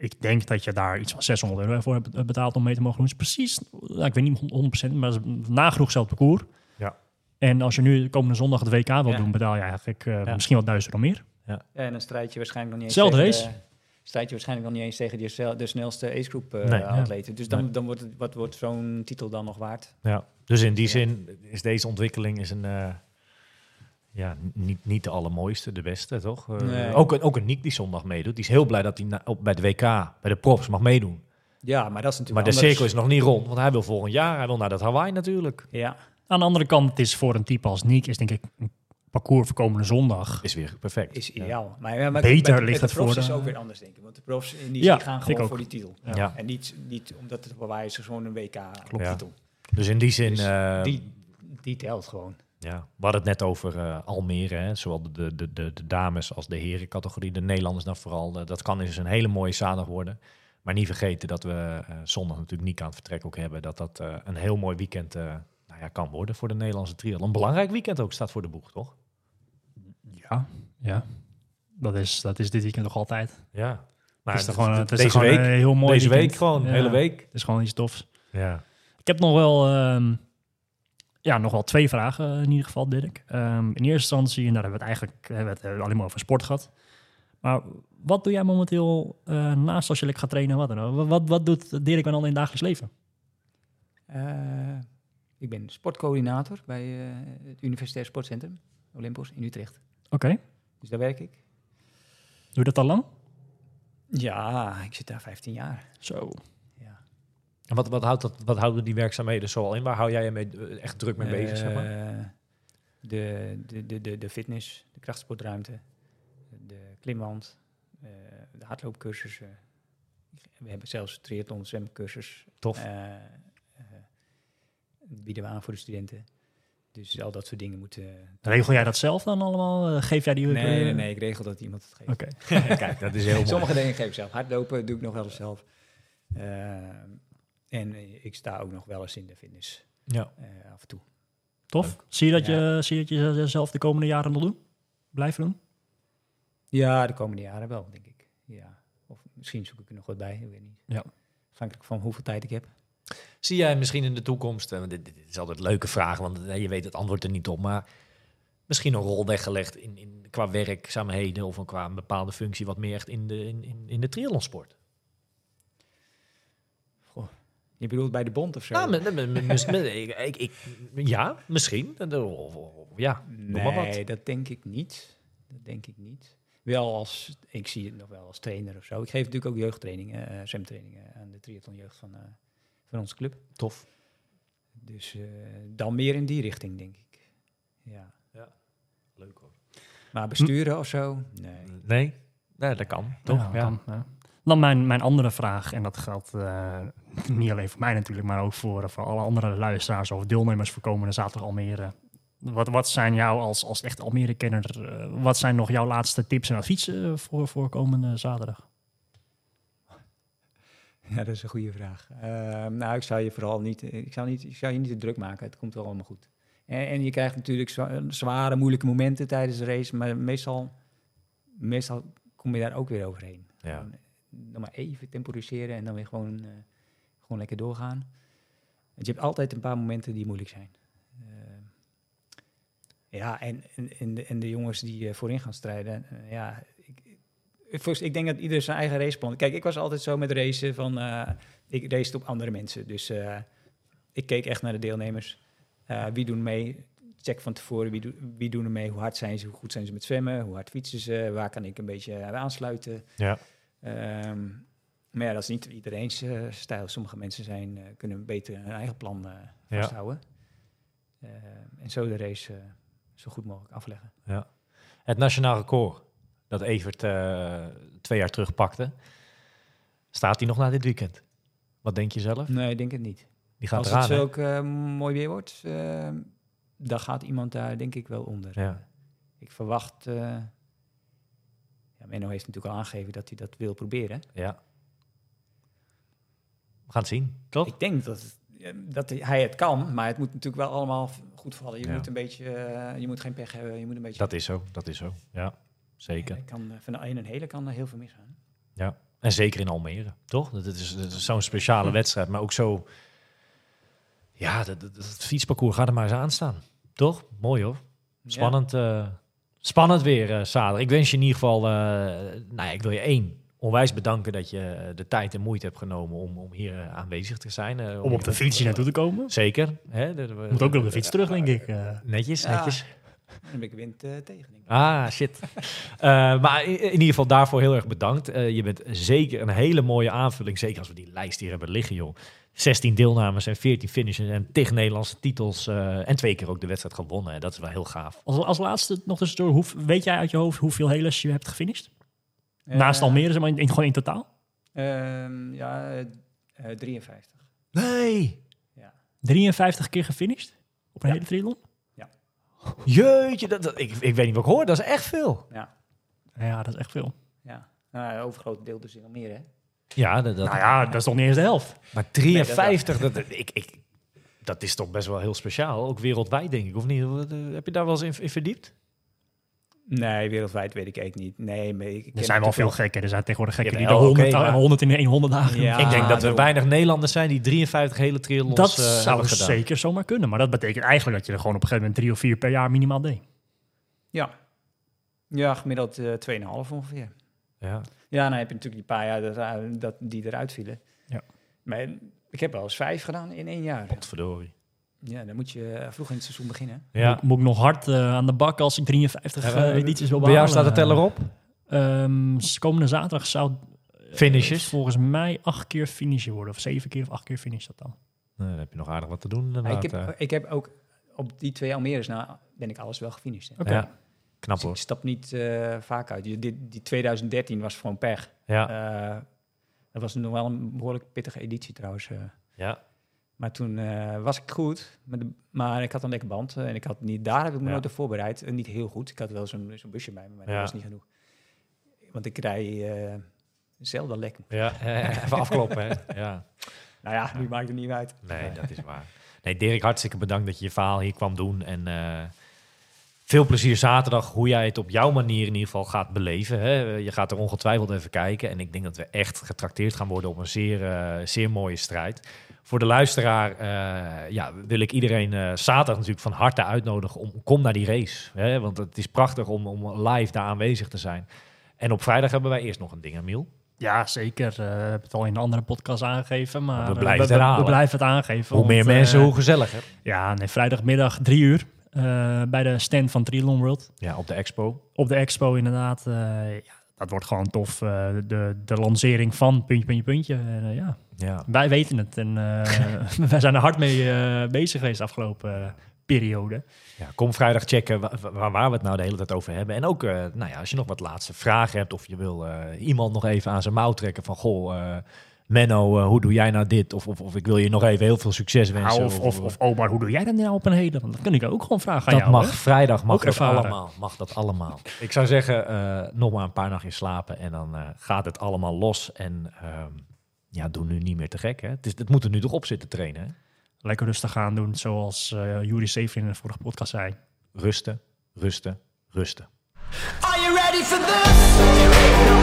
Ik denk dat je daar iets van 600 euro voor hebt betaald om mee te mogen doen. Dus precies, nou, ik weet niet 100%, maar nagenoeg hetzelfde parcours. Ja. En als je nu komende zondag het WK wil Ja. doen, betaal je eigenlijk eh, Ja. misschien wel 1000 euro meer. Ja, en dan strijd je waarschijnlijk nog niet eens Zelfde tegen race. de- strijd je waarschijnlijk nog niet eens tegen de, sel- de snelste agegroep eh Nee. atleten. Dus dan, Nee. dan wordt het, wat wordt zo'n titel dan nog waard? Ja, dus in die Ja. zin is deze ontwikkeling is een, eh, ja, niet, niet de allermooiste, de beste, toch? Eh, Nee. ook, een, ook een Nick die zondag meedoet. Die is heel blij dat hij na- op, bij de WK, bij de profs mag meedoen. Ja, maar dat is Maar natuurlijk de anders. cirkel is nog niet rond, want hij wil volgend jaar, hij wil naar dat Hawaii natuurlijk. Ja, Aan de andere kant, het is voor een type als Nick, is denk ik een parcours voor komende zondag. Is weer perfect. is Ja. ideaal. Maar, ja, maar Beter met- met ligt de het profs voor is de- ook weer anders, denk ik. Want de profs in die Ja, gaan gewoon ook. voor die titel. Ja. En niet, niet omdat het bij is gewoon een WK Klopt. titel. Dus in die zin, Dus eh, die, die telt gewoon. Ja, we hadden het net over eh, Almere, hè, zowel de, de, de, de, dames als de heren categorie, de Nederlanders dan vooral. Eh, dat kan dus een hele mooie zaterdag worden. Maar niet vergeten dat we eh, zondag natuurlijk niet aan het vertrek ook hebben. Dat dat een heel mooi weekend nou ja, kan worden voor de Nederlandse triathlon. Een belangrijk weekend ook staat voor de boeg, toch? Ja, ja. Dat is, dat is dit weekend nog altijd. Ja. Maar het is gewoon, het is deze gewoon week, een heel mooi deze weekend. week gewoon, Ja, hele week. Het is gewoon iets tofs. Ja. Ik heb nog wel, ehm, ja, nog wel twee vragen eh, in ieder geval, Dirk. Ehm, in eerste instantie, en daar hebben we het eigenlijk hebben we het eh, alleen maar over sport gehad. Maar wat doe jij momenteel eh, naast als je lekker gaat trainen? en Wat, dan ook? wat, wat doet Dirk dan al in het dagelijks leven? Eh, ik ben sportcoördinator bij eh, het Universitair Sportcentrum Olympus in Utrecht. Oké. Dus daar werk ik. Doe je dat al lang? Ja, ik zit daar 15 jaar. Zo. En wat, wat, houdt dat, wat houden die werkzaamheden zoal in? Waar hou jij je mee, eh, echt druk mee bezig? Zeg maar? Eh, de, de, de, de, fitness, de krachtsportruimte, de klimwand, eh, de hardloopcursussen. We hebben zelfs triathlon zwemcursus. Tof. eh, eh, bieden we aan voor de studenten. Dus al dat soort dingen moeten... Regel jij dat zelf dan allemaal? Eh, Geef jij die... Nee, nee, eh, nee, ik regel dat iemand het geeft. Oké. Kijk, dat is heel mooi. Sommige dingen geef ik zelf. Hardlopen doe ik nog wel zelf. En eh, ik sta ook nog wel eens in de fitness. Ja. eh, af en toe. Tof. Zie je dat Ja. je, zie je dat je zelf de komende jaren nog doen? Blijven doen? Ja, de komende jaren wel, denk ik. Ja. Of misschien zoek ik er nog wat bij, ik weet niet. Ja. Afhankelijk van hoeveel tijd ik heb. Zie jij misschien in de toekomst, eh, want dit, dit is altijd een leuke vraag, want je weet het antwoord er niet op, maar misschien een rol weggelegd in, in, qua werkzaamheden of een, qua een bepaalde functie wat meer echt in de, in, in, in de triathlonsport? Je bedoelt bij de bond of zo? Nou, met- met- met- met- met- ik, ik, ik- ja, misschien. Of- of- of- Ja, maar nee, wat. dat denk ik niet. Dat denk ik niet. Wel als, ik zie het nog wel als trainer of zo. Ik geef natuurlijk ook jeugdtrainingen, eh zwemtrainingen aan de triathlonjeugd van, eh, van onze club. Tof. Dus eh, dan meer in die richting, denk ik. Ja. Leuk hoor. Maar besturen of zo? Nee. Nee? Nee, dat kan. Toch? Ja, Ja. kan, ja. Dan mijn, mijn andere vraag, en dat geldt eh, niet alleen voor mij natuurlijk, maar ook voor, voor alle andere luisteraars of deelnemers voor komende zaterdag Almere. Wat, wat zijn jou als, als echt Almere-kenner, eh, wat zijn nog jouw laatste tips en adviezen eh, voor, voor komende zaterdag? Ja, dat is een goede vraag. Ehm, nou, ik zou je vooral niet, ik zou niet, ik zou je niet te druk maken. Het komt wel allemaal goed. En, en je krijgt natuurlijk zwa- zware, moeilijke momenten tijdens de race, maar meestal, meestal kom je daar ook weer overheen. Ja. Eh, Dan maar even temporiseren en dan weer gewoon, eh, gewoon lekker doorgaan. Want je hebt altijd een paar momenten die moeilijk zijn. Ehm, ja, en, en, de, en de jongens die eh, voorin gaan strijden, eh, ja, ik, ik, denk dat ieder zijn eigen raceplan. Kijk, ik was altijd zo met racen van, eh, ik race op andere mensen. Dus eh, ik keek echt naar de deelnemers. Eh, wie doen mee? Check van tevoren, wie, wie doen er mee? Hoe hard zijn ze? Hoe goed zijn ze met zwemmen? Hoe hard fietsen ze? Waar kan ik een beetje eh, aansluiten? Ja. Ehm, maar ja, dat is niet iedereen's eh, stijl. Sommige mensen zijn, eh, kunnen beter hun eigen plan Ja. vasthouden. Eh, en zo de race zo goed mogelijk afleggen. Ja. Het nationaal record dat Evert twee jaar terug pakte, staat hij nog na dit weekend? Wat denk je zelf? Nee, ik denk het niet. Die gaat Als eraan, het zulk eh, mooi weer wordt, eh, dan gaat iemand daar denk ik wel onder. Ja. Ik verwacht... ja, Menno heeft natuurlijk al aangegeven dat hij dat wil proberen. ja. We gaan het zien, toch? Ik denk dat, het- dat hij het kan, maar het moet natuurlijk wel allemaal goed vallen. Je Ja. moet een beetje, eh, je moet geen pech hebben, je moet een beetje... Dat is zo, dat is zo. Ja, zeker. Er kan, eh, van de een en hele kan er heel veel misgaan. Ja. En zeker in Almere, toch? Dat is, dat is zo'n speciale wedstrijd, maar ook zo... Ja, dat, dat, dat fietsparcours gaat er maar eens aan staan. Toch? Mooi hoor. Spannend, eh, spannend weer, eh Sader. Ik wens je in ieder geval... eh, nou ja, ik wil je één onwijs bedanken dat je eh, de tijd en moeite hebt genomen om, om hier aanwezig te zijn. eh, Om op de fiets hier naartoe te komen? Zeker. Hè? De- de- Moet ook weer op de fiets terug, denk ik. eh. Netjes, Ja. netjes. Dan heb ik wind eh, tegen. Denk ik. Ah, shit. Eh, maar in, in ieder geval daarvoor heel erg bedankt. Eh, je bent zeker een hele mooie aanvulling. Zeker als we die lijst hier hebben liggen, joh. 16 deelnames en 14 finishes en tig Nederlandse titels. eh, en twee keer ook de wedstrijd gewonnen. hè. Dat is wel heel gaaf. Als, als laatste nog tussendoor, hoe, weet jij uit je hoofd hoeveel heles je hebt gefinished? Naast Eh, Almere, zeg maar, in, in- gewoon in totaal? ehm, ja, eh, eh, 53. Nee! Ja. 53 keer gefinished? Op een Ja. hele triathlon? Jeetje, dat, dat- ik, ik weet niet wat ik hoor. Dat is echt veel. Ja, Ja, dat is echt veel. ja. Nou, deel dus in Almere, hè? Ja, dat, dat, Nou ja, dat is toch niet eens de helft? maar 53, dat, ik, ik, dat is toch best wel heel speciaal. Ook wereldwijd, denk ik. Of niet? Eh, Heb je daar wel eens in, in verdiept? Nee, wereldwijd weet ik eigenlijk niet. Nee, maar ik Er zijn wel veel gekken. Er zijn tegenwoordig gekken die de Jawel, 100, oké, maar- 100 in 100 dagen. Ja, ik denk dat er weinig Nederlanders zijn die 53 hele triathlons Dat eh, zou zeker zomaar kunnen. Maar dat betekent eigenlijk dat je er gewoon op een gegeven moment drie of vier per jaar minimaal deed. Ja. Ja, gemiddeld eh 2,5 ongeveer. Ja. Ja, dan heb je natuurlijk die paar jaar dat, dat, die eruit vielen. Ja. Maar ik heb wel eens vijf gedaan in één jaar. Potverdorie. Ja, dan moet je vroeg in het seizoen beginnen. Ja. Moet, moet ik nog hard eh, aan de bak als ik 53 Ja, eh, edities wil Bij behalen? jou staat de teller op? Ehm, komende zaterdag zou eh, Finishes? volgens mij acht keer finishen worden. Of zeven keer of acht keer finish dat dan. Nee, dan heb je nog aardig wat te doen. Ik, heb, eh. ik heb ook op die twee Almere's na ben ik alles wel gefinished. Oké. Ja, knap Dus hoor. ik stap niet eh, vaak uit. Die, die, die 2013 was gewoon pech. Ja, Eh, dat was nog wel een behoorlijk pittige editie trouwens. eh. ja. Maar toen was ik goed, de, maar ik had een lekker band. en ik had niet, daar heb ik me Ja. nooit op voorbereid. En niet heel goed. Ik had wel zo'n busje bij me, maar Ja. dat was niet genoeg. Want ik rij zelden lek. Ja, even afkloppen. Hè? Ja. Nou ja, nu maakt het niet uit. Nee, dat is waar. Nee, Dirk, hartstikke bedankt dat je je verhaal hier kwam doen. En veel plezier zaterdag, hoe jij het op jouw manier in ieder geval gaat beleven. Hè? Je gaat er ongetwijfeld even kijken. En ik denk dat we echt getrakteerd gaan worden op een zeer, eh, zeer mooie strijd. Voor de luisteraar eh, ja, wil ik iedereen eh, zaterdag natuurlijk van harte uitnodigen om kom naar die race. Hè? Want het is prachtig om, om live daar aanwezig te zijn. En op vrijdag hebben wij eerst nog een ding, Emiel. Ja, zeker. Hebben het al in een andere podcast aangegeven. Maar we blijven het we, blijven het aangeven. Hoe meer want, mensen, hoe gezelliger. Ja, nee, vrijdagmiddag drie uur. Eh, bij de stand van Triathlon World. Ja, op de expo. Op de expo inderdaad. eh, ja, dat wordt gewoon tof. eh, de, de lancering van puntje, puntje, puntje. En, ja, Ja. wij weten het. En wij zijn er hard mee bezig geweest de afgelopen periode. Ja, kom vrijdag checken wa- wa- waar, we het nou de hele tijd over hebben. En ook, nou ja, als je nog wat laatste vragen hebt of je wil iemand nog even aan zijn mouw trekken van, goh, Menno, eh, hoe doe jij nou dit? Of, of, of ik wil je nog even heel veel succes wensen. Nou, of, of, of Omar, hoe doe jij dat nou op een hele? Want dat kun ik ook gewoon vragen aan dat jou. mag, hè? vrijdag mag Ook dat ervaren. allemaal. Mag dat allemaal. Ik zou zeggen, eh, nog maar een paar nachtjes slapen en dan eh, gaat het allemaal los. En ehm, ja, doe nu niet meer te gek. Hè? Het, is, het moet er nu toch op zitten trainen. Hè? Lekker rustig aan doen, zoals eh Juri Severin in de vorige podcast zei. Rusten, rusten, rusten. Are you ready for this?